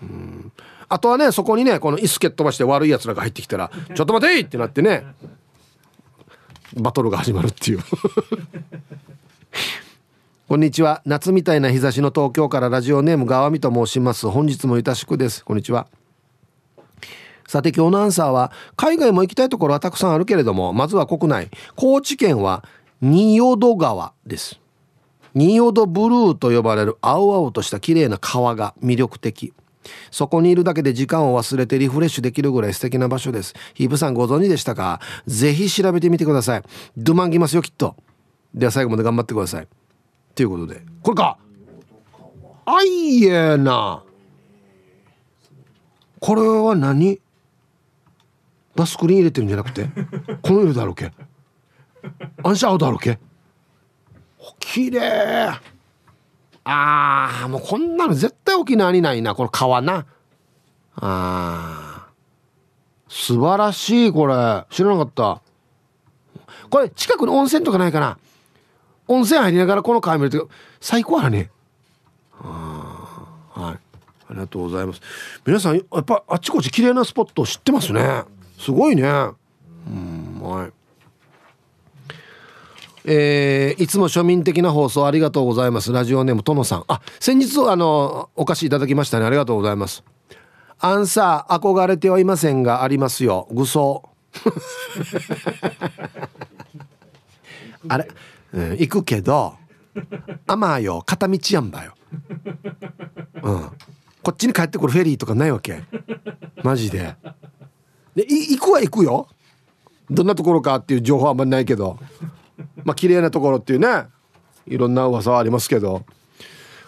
[SPEAKER 1] うんあとはねそこにねこの椅子蹴っ飛ばして悪いやつらが入ってきたら「ちょっと待てい!」ってなってねバトルが始まるっていう。こんにちは。夏みたいな日差しの東京からラジオネーム川見と申します。本日もゆたしくです。こんにちは。さて今日のアンサーは海外も行きたいところはたくさんあるけれどもまずは国内。高知県は仁淀川です。仁淀ブルーと呼ばれる青々とした綺麗な川が魅力的。そこにいるだけで時間を忘れてリフレッシュできるぐらい素敵な場所です。ヒープさんご存知でしたか？ぜひ調べてみてください。ドゥマンギますよ、きっと。では最後まで頑張ってください。ということで、これか？あいえな。これは何？バスクリーン入れてるんじゃなくて？この色だろうけ？アンシャーだろうけ？綺麗あーもうこんなの絶対沖縄にないなこの川な。あ素晴らしいこれ。知らなかった。これ近くに温泉とかないかな。温泉入りながらこの川見ると最高やね。あはい。ありがとうございます。皆さんやっぱあっちこっち綺麗なスポット知ってますね。すごいね。うんはい。えー、いつも庶民的な放送ありがとうございます。ラジオネームとのさん。あ先日あのお貸しいただきましたね。ありがとうございます。アンサー憧れてはいませんがありますよ。愚装 あれ、うん、行くけどあまよ。片道やんばよ。うん。こっちに帰ってくるフェリーとかないわけ？マジで。で行くは行くよ。どんなところかっていう情報はあんまりないけど。まあ綺麗なところっていうね。いろんな噂はありますけど。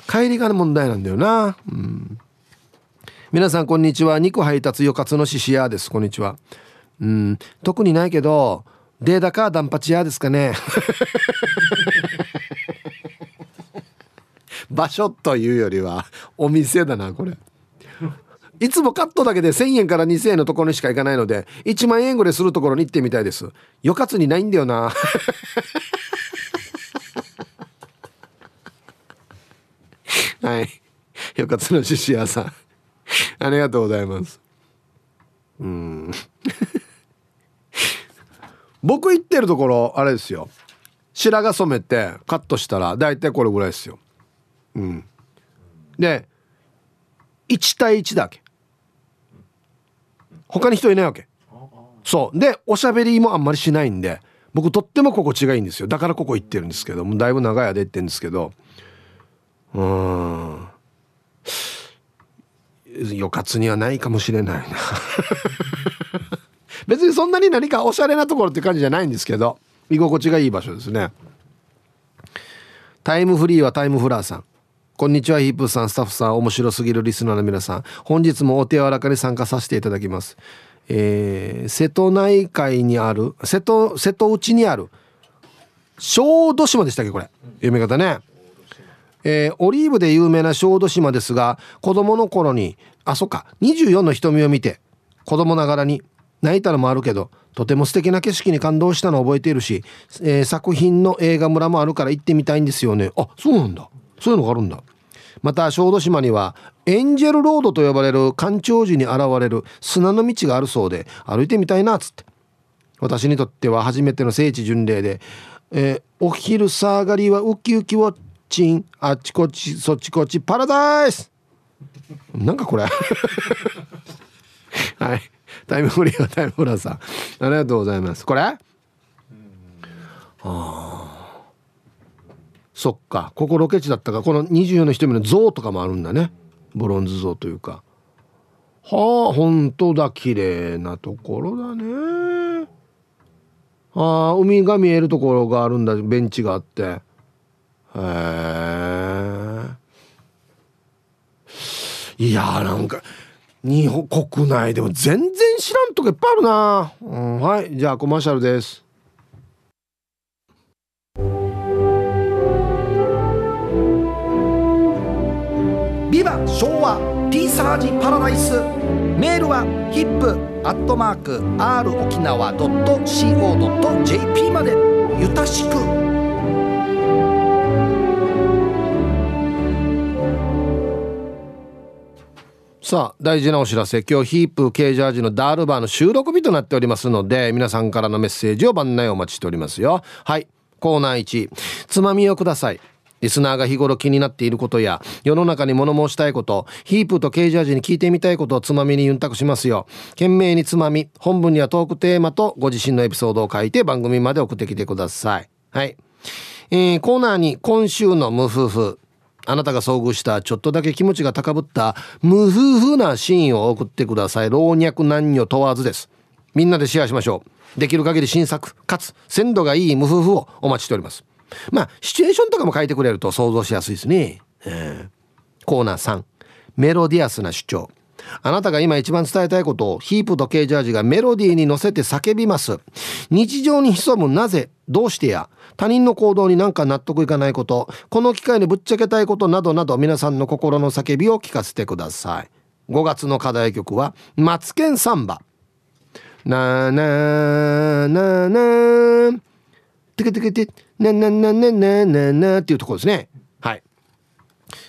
[SPEAKER 1] 帰りが問題なんだよな。うん。皆さんこんにちは。肉配達よかつのししやです。こんにちは。うん。特にないけどデータかダンパチ屋ですかね。場所というよりはお店だなこれ。いつもカットだけで1000円から2000円のところにしか行かないので1万円ぐらいするところに行ってみたいです。よかつにないんだよな。はい。よかつの獅子屋さん。ありがとうございます。うん。僕行ってるところあれですよ。白髪染めてカットしたら大体これぐらいですよ。うん。で1対1だけ。他に人いないわけ。そう。でおしゃべりもあんまりしないんで僕とっても心地がいいんですよ。だからここ行ってるんですけどもだいぶ長い間行ってるんですけど。うん。よかつにはないかもしれないな。別にそんなに何かおしゃれなところって感じじゃないんですけど居心地がいい場所ですね。タイムフリーはタイムフラーさんこんにちはヒープさん。スタッフさん面白すぎるリスナーの皆さん。本日もお手柔らかに参加させていただきます。えー、瀬戸内海にある瀬戸瀬戸内にある小豆島でしたっけこれ。読み方ね。えー、オリーブで有名な小豆島ですが子供の頃にあそっか24の瞳を見て子供ながらに泣いたのもあるけどとても素敵な景色に感動したのを覚えているし、えー、作品の映画村もあるから行ってみたいんですよね。あそうなんだ。そういうのがあるんだ。また小豆島にはエンジェルロードと呼ばれる干潮時に現れる砂の道があるそうで歩いてみたいなっつって。私にとっては初めての聖地巡礼で、えー、お昼下がりはウキウキウォッチンあっちこっちそっちこっちパラダイス。なんかこれ。はい。タイムフリーはタイムフラーさん。ありがとうございます。これ？ああそっか。ここロケ地だったかこの24の瞳の像とかもあるんだね。ブロンズ像というか。はあ本当だ。綺麗なところだね。ああ海が見えるところがあるんだ。ベンチがあって。へえ。いやーなんか日本国内でも全然知らんとこいっぱいあるな、うん、はい。じゃあコマーシャルです。ビバ昭和ピーサージパラダイス。メールはヒップアットマーク r 沖縄 .co.jp まで。ゆたしく。さあ大事なお知らせ。今日ヒープケージャージのダールバーの収録日となっておりますので皆さんからのメッセージを番内お待ちしておりますよ。はい。コーナー1つまみをください。リスナーが日頃気になっていることや世の中に物申したいことヒープとケージャージに聞いてみたいことをつまみにユンタクしますよ。懸命につまみ本文にはトークテーマとご自身のエピソードを書いて番組まで送ってきてください。はい。えー、コーナーに今週の無夫婦あなたが遭遇したちょっとだけ気持ちが高ぶった無夫婦なシーンを送ってください。老若男女問わずです。みんなでシェアしましょう。できる限り新作かつ鮮度がいい無夫婦をお待ちしております。まあシチュエーションとかも書いてくれると想像しやすいですね、えー、コーナー3メロディアスな主張。あなたが今一番伝えたいことをヒープとケージャージがメロディーに乗せて叫びます。日常に潜むなぜどうしてや。他人の行動になんか納得いかないこと。この機会にぶっちゃけたいことなどなど皆さんの心の叫びを聞かせてください。5月の課題曲は「マツケンサンバ」なーなーなーなー。てけてけてなななななななっていうところですねはい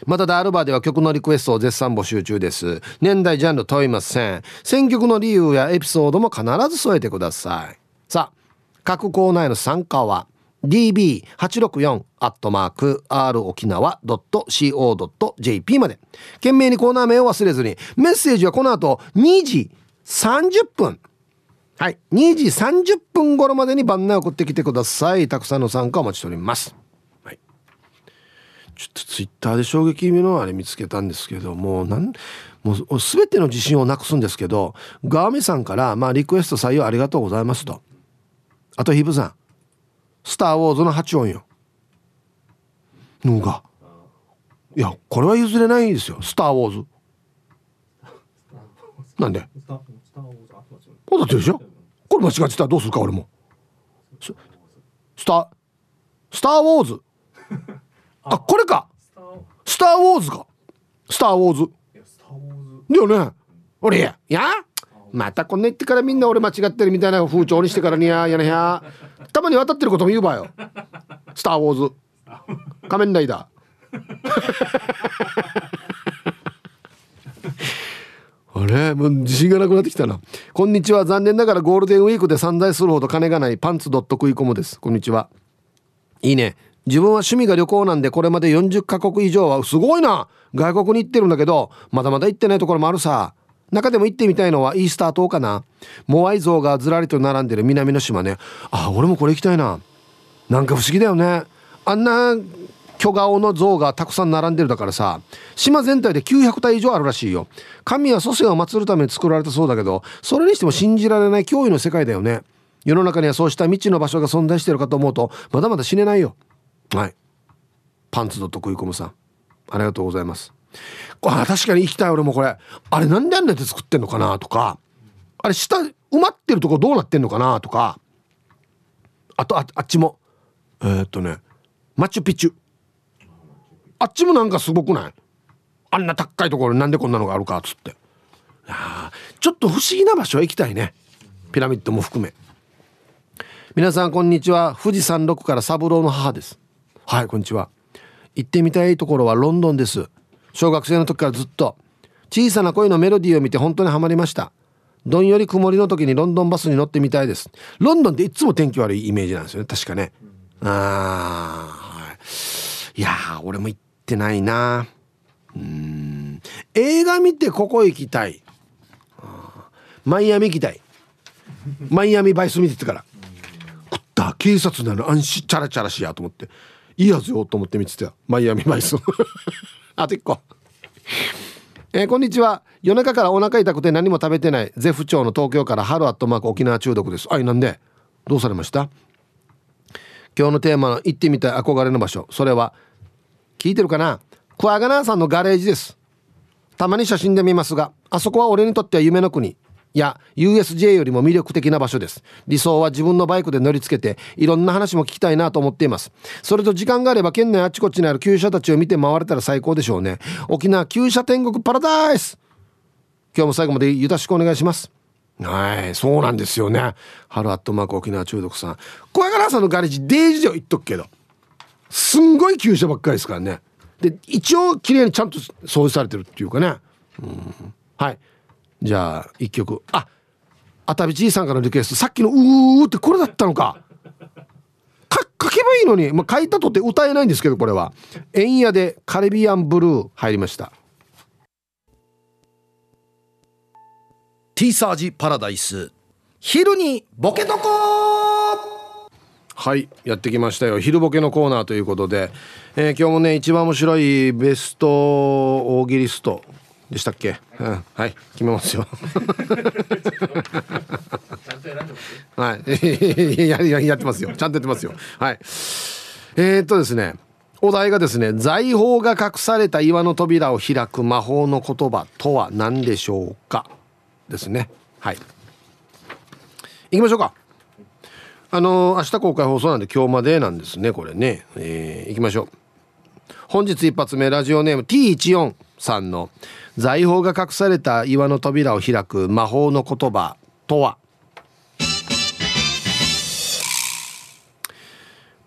[SPEAKER 1] またダールバーでは曲のリクエストを絶賛募集中です年代ジャンル問いません選曲の理由やエピソードも必ず添えてくださいさあ各コーナーへの参加は db864 アットマーク r 沖縄 .co.jp まで懸命にコーナー名を忘れずにメッセージはこの後2時30分はい。2時30分頃までに番内送ってきてください。たくさんの参加お待ちしております。はい。ちょっとツイッターで衝撃味のあれ見つけたんですけどもうなんもう全ての自信をなくすんですけどガーミさんからまあリクエスト採用ありがとうございますと。あとヒブさん。スター・ウォーズの8音よ。のが。いやこれは譲れないですよ。スター・ウォーズ。なんで？こだってでしょ？これ間違ってたらどうするか俺も。スタスター・ウォーズ。あこれか。スター・ウォーズか。スター・ウォーズ。だよね。俺ややまたこんな言ってからみんな俺間違ってるみたいな風潮にしてからにややなや。たまに渡ってることも言うばよ。スター・ウォーズ。仮面ライダー あれ？もう自信がなくなってきたな。こんにちは。残念ながらゴールデンウィークで散財するほど金がないパンツドット食い込むです。こんにちは。いいね。自分は趣味が旅行なんでこれまで40カ国以上はすごいな。外国に行ってるんだけどまだまだ行ってないところもあるさ。中でも行ってみたいのはイースター島かな。モアイ像がずらりと並んでる南の島ね。あ俺もこれ行きたいな。なんか不思議だよね。あんな巨顔の像がたくさん並んでるだからさ島全体で900体以上あるらしいよ。神は祖先を祀るために作られたそうだけどそれにしても信じられない脅威の世界だよね。世の中にはそうした未知の場所が存在してるかと思うとまだまだ死ねないよ。はい。パンツドット食い込むさん。ありがとうございます。あ確かに行きたい俺もこれ。あれなんであんなやって作ってんのかなとか。あれ下埋まってるとこどうなってんのかなとか。あとああっちも。えー、っとね。マチュピチュ。あっちもなんかすごくない？あんな高いところになんでこんなのがあるかっつって。あちょっと不思議な場所へ行きたいね。ピラミッドも含め。皆さんこんにちは。富士山麓から三郎の母です。はいこんにちは。行ってみたいところはロンドンです。小学生の時からずっと。小さな恋のメロディーを見て本当にハマりました。どんより曇りの時にロンドンバスに乗ってみたいです。ロンドンっていつも天気悪いイメージなんですよね。確かね。ああい。や俺も行ってないな。うん。映画見てここ行きたい。マイアミ行きたい。マイアミバイス見ててから。食った警察なの安心チャラチャラしやと思って。いいやつよと思って見てた。マイアミバイス あと1個。えー、こんにちは。夜中からお腹痛くて何も食べてない。ゼフ町の東京から春アットマーク沖縄中毒です。あいなんで？どうされました？今日のテーマの行ってみたい憧れの場所。それは聞いてるかな？クワガナーさんのガレージです。たまに写真で見ますがあそこは俺にとっては夢の国。や USJ よりも魅力的な場所です。理想は自分のバイクで乗りつけていろんな話も聞きたいなと思っています。それと時間があれば県内あちこちにある旧車たちを見て回れたら最高でしょうね。沖縄旧車天国パラダイス。今日も最後までよろしくお願いします。はいそうなんですよね。ハルアットマーク沖縄中毒さん。小柄さんのガレージデージでは言っとくけど。すんごい旧車ばっかりですからね。で一応綺麗にちゃんと掃除されてるっていうかね。うん。はい。じゃあ一曲。ああたびじいさんからのリクエストさっきの「うー」ってこれだったのか。書けばいいのに、まあ、書いたとって歌えないんですけどこれは「円屋でカリビアンブルー」入りました。
[SPEAKER 3] ティーサージパラダイス。昼にボケとこ
[SPEAKER 1] はいやってきましたよ。昼ボケのコーナーということで、えー、今日もね一番面白いベスト大喜利ストでしたっけ、うん、はい決めますよ。はい。やややってますよ。ちゃんとやってますよ。はい。えー、っとですねお題がですね財宝が隠された岩の扉を開く魔法の言葉とは何でしょうか？ですね。はい。行きましょうか。あの明日公開放送なんで今日までなんですねこれね。えー、行きましょう。本日一発目ラジオネーム T14 さんの「財宝が隠された岩の扉を開く魔法の言葉とは？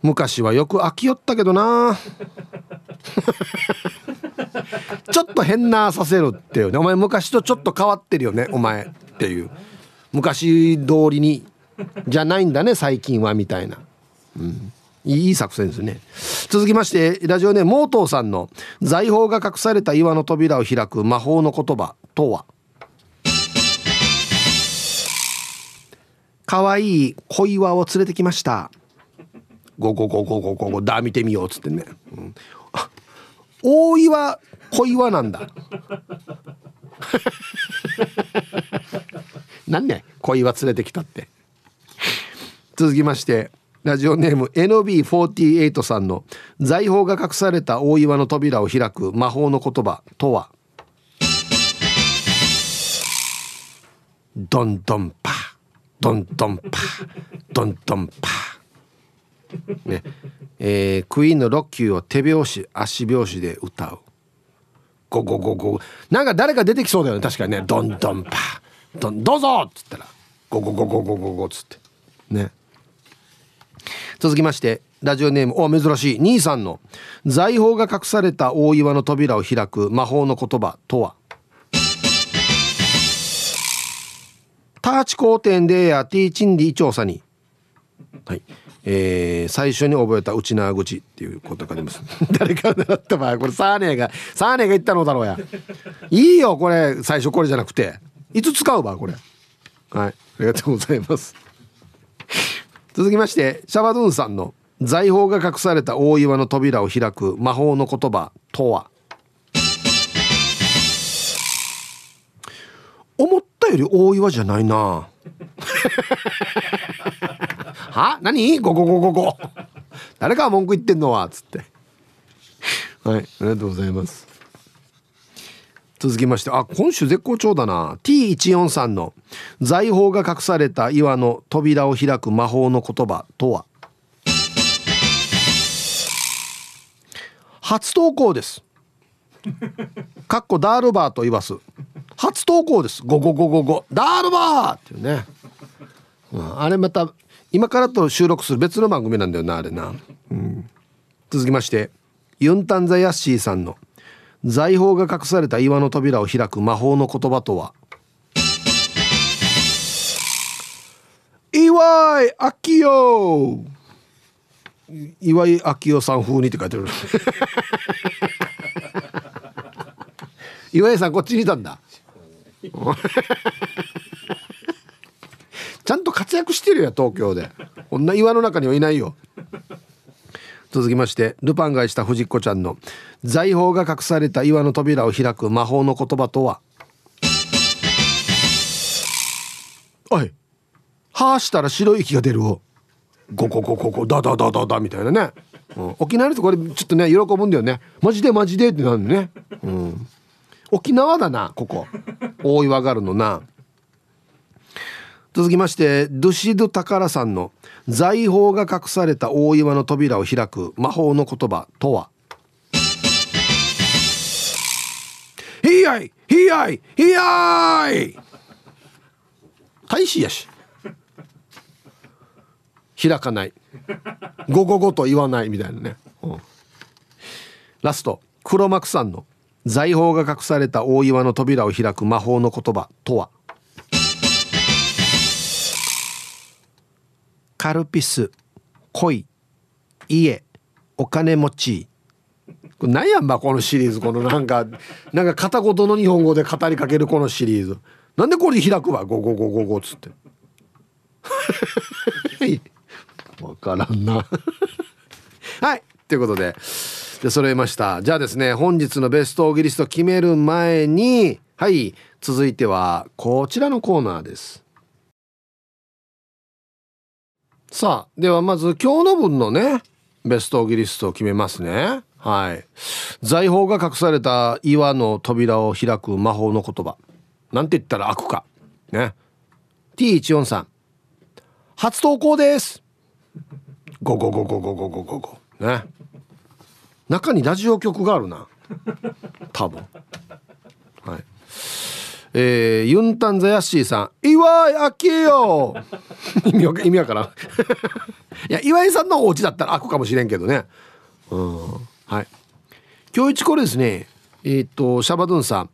[SPEAKER 1] 昔はよく飽きよったけどな。ちょっと変なさせるっていうね。お前昔とちょっと変わってるよねお前っていう。昔通りに じゃないんだね最近はみたいな、うん、いい作戦ですね。続きましてラジオネームモートーさんの財宝が隠された岩の扉を開く魔法の言葉とは。可愛い小岩を連れてきました。ゴゴゴゴゴゴゴだ見てみようっつってね、うん、大岩小岩なんだ。何ね小岩連れてきたって。続きましてラジオネーム NB48 さんの財宝が隠された大岩の扉を開く魔法の言葉とは？ドンドンパ。ドンドンパ。ドンドンパ。ね。えー、クイーンのロッキーを手拍子足拍子で歌う。ゴゴゴゴ。なんか誰か出てきそうだよね。確かにね。どんどんパ。どんどうぞっつったら。ゴゴゴゴゴゴゴっつって。ね。続きましてラジオネームお珍しい。兄さんの財宝が隠された大岩の扉を開く魔法の言葉とは？ターチコーテンでやティーチンディ調査に。はい。えー、最初に覚えた内縄口っていうことがあります。誰か習った場合これサーネがサーネが言ったのだろうや。いいよこれ。最初これじゃなくて。いつ使うばこれ。はい。ありがとうございます。続きましてシャバドゥンさんの財宝が隠された大岩の扉を開く魔法の言葉とは？思ったより大岩じゃないな。は？何？ゴゴゴゴゴ誰か文句言ってんのはつって。はいありがとうございます。続きましてあ今週絶好調だな。T143 の財宝が隠された岩の扉を開く魔法の言葉とは？初投稿です。かっこダールバーと言わす。初投稿です。ゴゴゴゴゴ。ダールバーっていうね、うん、あれまた今からと収録する別の番組なんだよなあれな、うん、続きましてユンタンザヤッシーさんの財宝が隠された岩の扉を開く魔法の言葉とは？岩井明夫岩井明夫さん風にって書いてる。岩井さんこっちにいたんだ。ちゃんと活躍してるよ東京で。こんな岩の中にはいないよ。続きましてルパンがした藤子ちゃんの財宝が隠された岩の扉を開く魔法の言葉とは？おいはあしたら白い息が出るを。ゴゴゴゴゴダダダダダみたいなね、うん、沖縄の人これちょっとね喜ぶんだよね。マジでマジでってなるね、うん、沖縄だなここ。大岩があるのな。続きましてドゥシドタカラさんの財宝が隠された大岩の扉を開く魔法の言葉とは？ひやいひやいひやい！大使やし。開かない。ごごごと言わないみたいなね、うん、ラスト。黒幕さんの財宝が隠された大岩の扉を開く魔法の言葉とは？カルピス恋家お金持ち。これ何やんばこのシリーズ。このなんかなんか片言の日本語で語りかけるこのシリーズ。なんでこれ開くわ？ゴゴゴゴゴっつって。わからんな。はい。ということで。で揃えました。じゃあですね本日のベストオーギリスト決める前にはい。続いてはこちらのコーナーです。さあではまず今日の分のねベストオギリストを決めますね。はい。財宝が隠された岩の扉を開く魔法の言葉。なんて言ったら開くか。ね。T143 初投稿です。ゴゴゴゴゴゴゴゴゴね。中にラジオ局があるな。多分。えー、ユンタンザヤッシーさん岩井明よ 意味わ意味わからん。いや岩井さんのお家だったら開くかもしれんけどね。うん。はい。今日一これですねえー、っとシャバドゥンさん。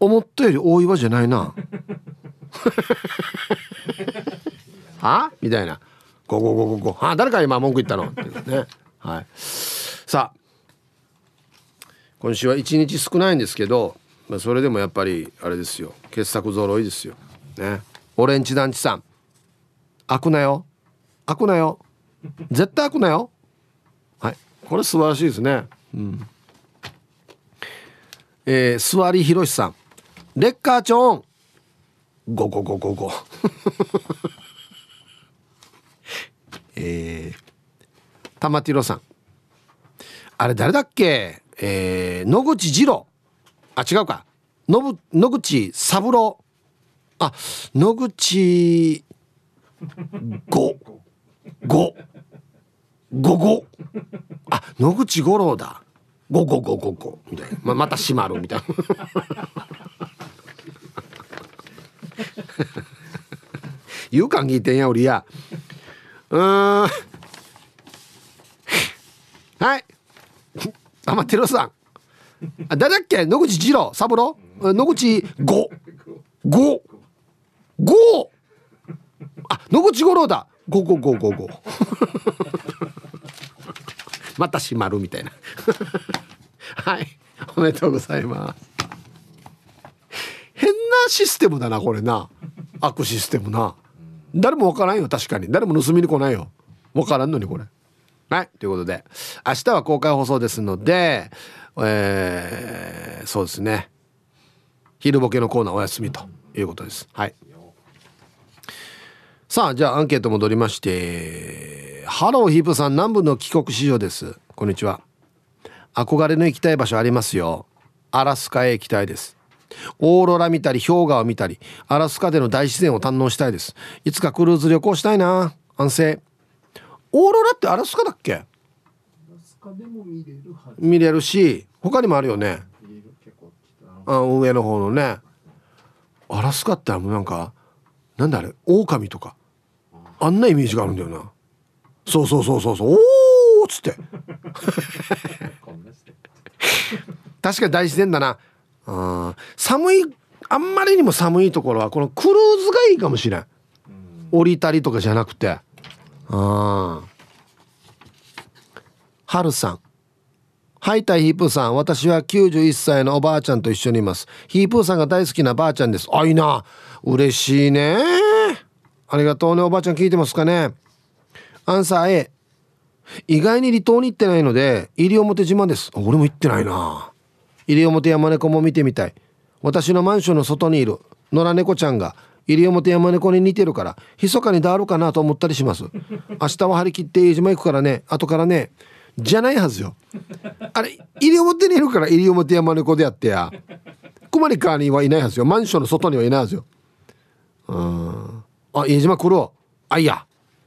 [SPEAKER 1] 思ったより大岩じゃないな。は？みたいな。ゴゴゴゴゴあ誰か今文句言ったの？ってね。はい。さあ。今週は一日少ないんですけどまあ、それでもやっぱりあれですよ。傑作揃いですよ。ね。オレンジ団地さん。開くなよ。開くなよ。絶対開くなよ。はい。これ素晴らしいですね。うん。えー、座りひろしさん。レッカーチョンゴゴゴゴゴ。えー、玉ティロさん。あれ誰だっけ？えー、野口二郎。あ違うか。野野口三郎。あ野口五。五。五五。あ野口五郎だ。ゴゴゴゴゴみたいな。ままた閉まるみたいな。言うかん聞いてんや俺や。うん。はい。あまってるさん。あ誰だっけ？野口二郎三郎？野口五。五。五。あ野口五郎だ。五五五五五。また閉まるみたいな。はい。おめでとうございます。変なシステムだなこれな。悪システムな。誰もわからんよ確かに。誰も盗みに来ないよ。わからんのにこれ。はい。ということで明日は公開放送ですのでえー、そうですね。昼ボケのコーナーお休みということです。はい。さあじゃあアンケート戻りましてハローヒープさん南部の帰国子女です。こんにちは。憧れの行きたい場所ありますよ。アラスカへ行きたいです。オーロラ見たり氷河を見たりアラスカでの大自然を堪能したいです。いつかクルーズ旅行したいな。安静。オーロラってアラスカだっけ？見れるし他にもあるよね。あ上の方のね。アラスカってもうなんかなんだあれ狼とか。あんなイメージがあるんだよな。そうそうそうそうそう。おーっつって。確かに大自然だな。あ寒いあんまりにも寒いところはこのクルーズがいいかもしれん。降りたりとかじゃなくて。ああはるさんはいたいヒープーさん。私は91歳のおばあちゃんと一緒にいます。ヒープーさんが大好きなばあちゃんです。あいいな。嬉しいね。ありがとうね。おばあちゃん聞いてますかね。アンサー A 意外に離島に行ってないので西表島です。俺も行ってないな。西表山猫も見てみたい。私のマンションの外にいる。野良猫ちゃんが西表山猫に似てるから密かにダーるかなと思ったりします。明日は張り切って飯島行くからね。後からね。じゃないはずよ。あれ西表にいるから西表山猫でやってや。熊に川にはいないはずよ。マンションの外にはいないはずよ。うん。あ飯島来るあいや。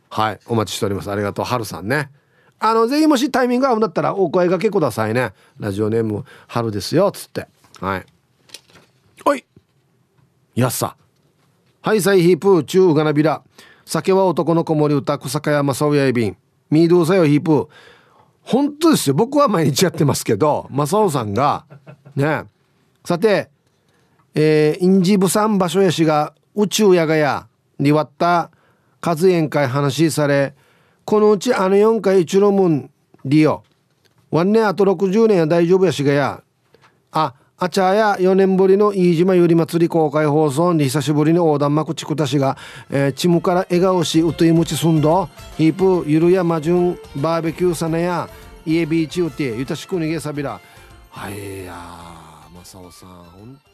[SPEAKER 1] はい。お待ちしております。ありがとう。はるさんね。あのぜひもしタイミング合うんだったらお声がけくださいね。ラジオネーム春ですよ。つって。はい。おい。やっさ。はいサイヒープーチューガナビラ酒は男の子守歌小坂山サウヤイビンミードゥーサヨヒープー。本当ですよ。僕は毎日やってますけど正雄さんがね。さてえー、インジブさん場所やしが宇宙やがやに割った数宴会話されこのうちあの4回一のもん利用。ワンネあと60年は大丈夫やしがや。ああちゃや4年ぶりの飯島ゆり祭り公開放送に久しぶりに横断幕ちくたしが、えー、チムから笑顔しうといむちすんどヒープゆるやまじゅんバーベキューさなや家ビーチうてゆたしくにげさびら。はいやまさおさん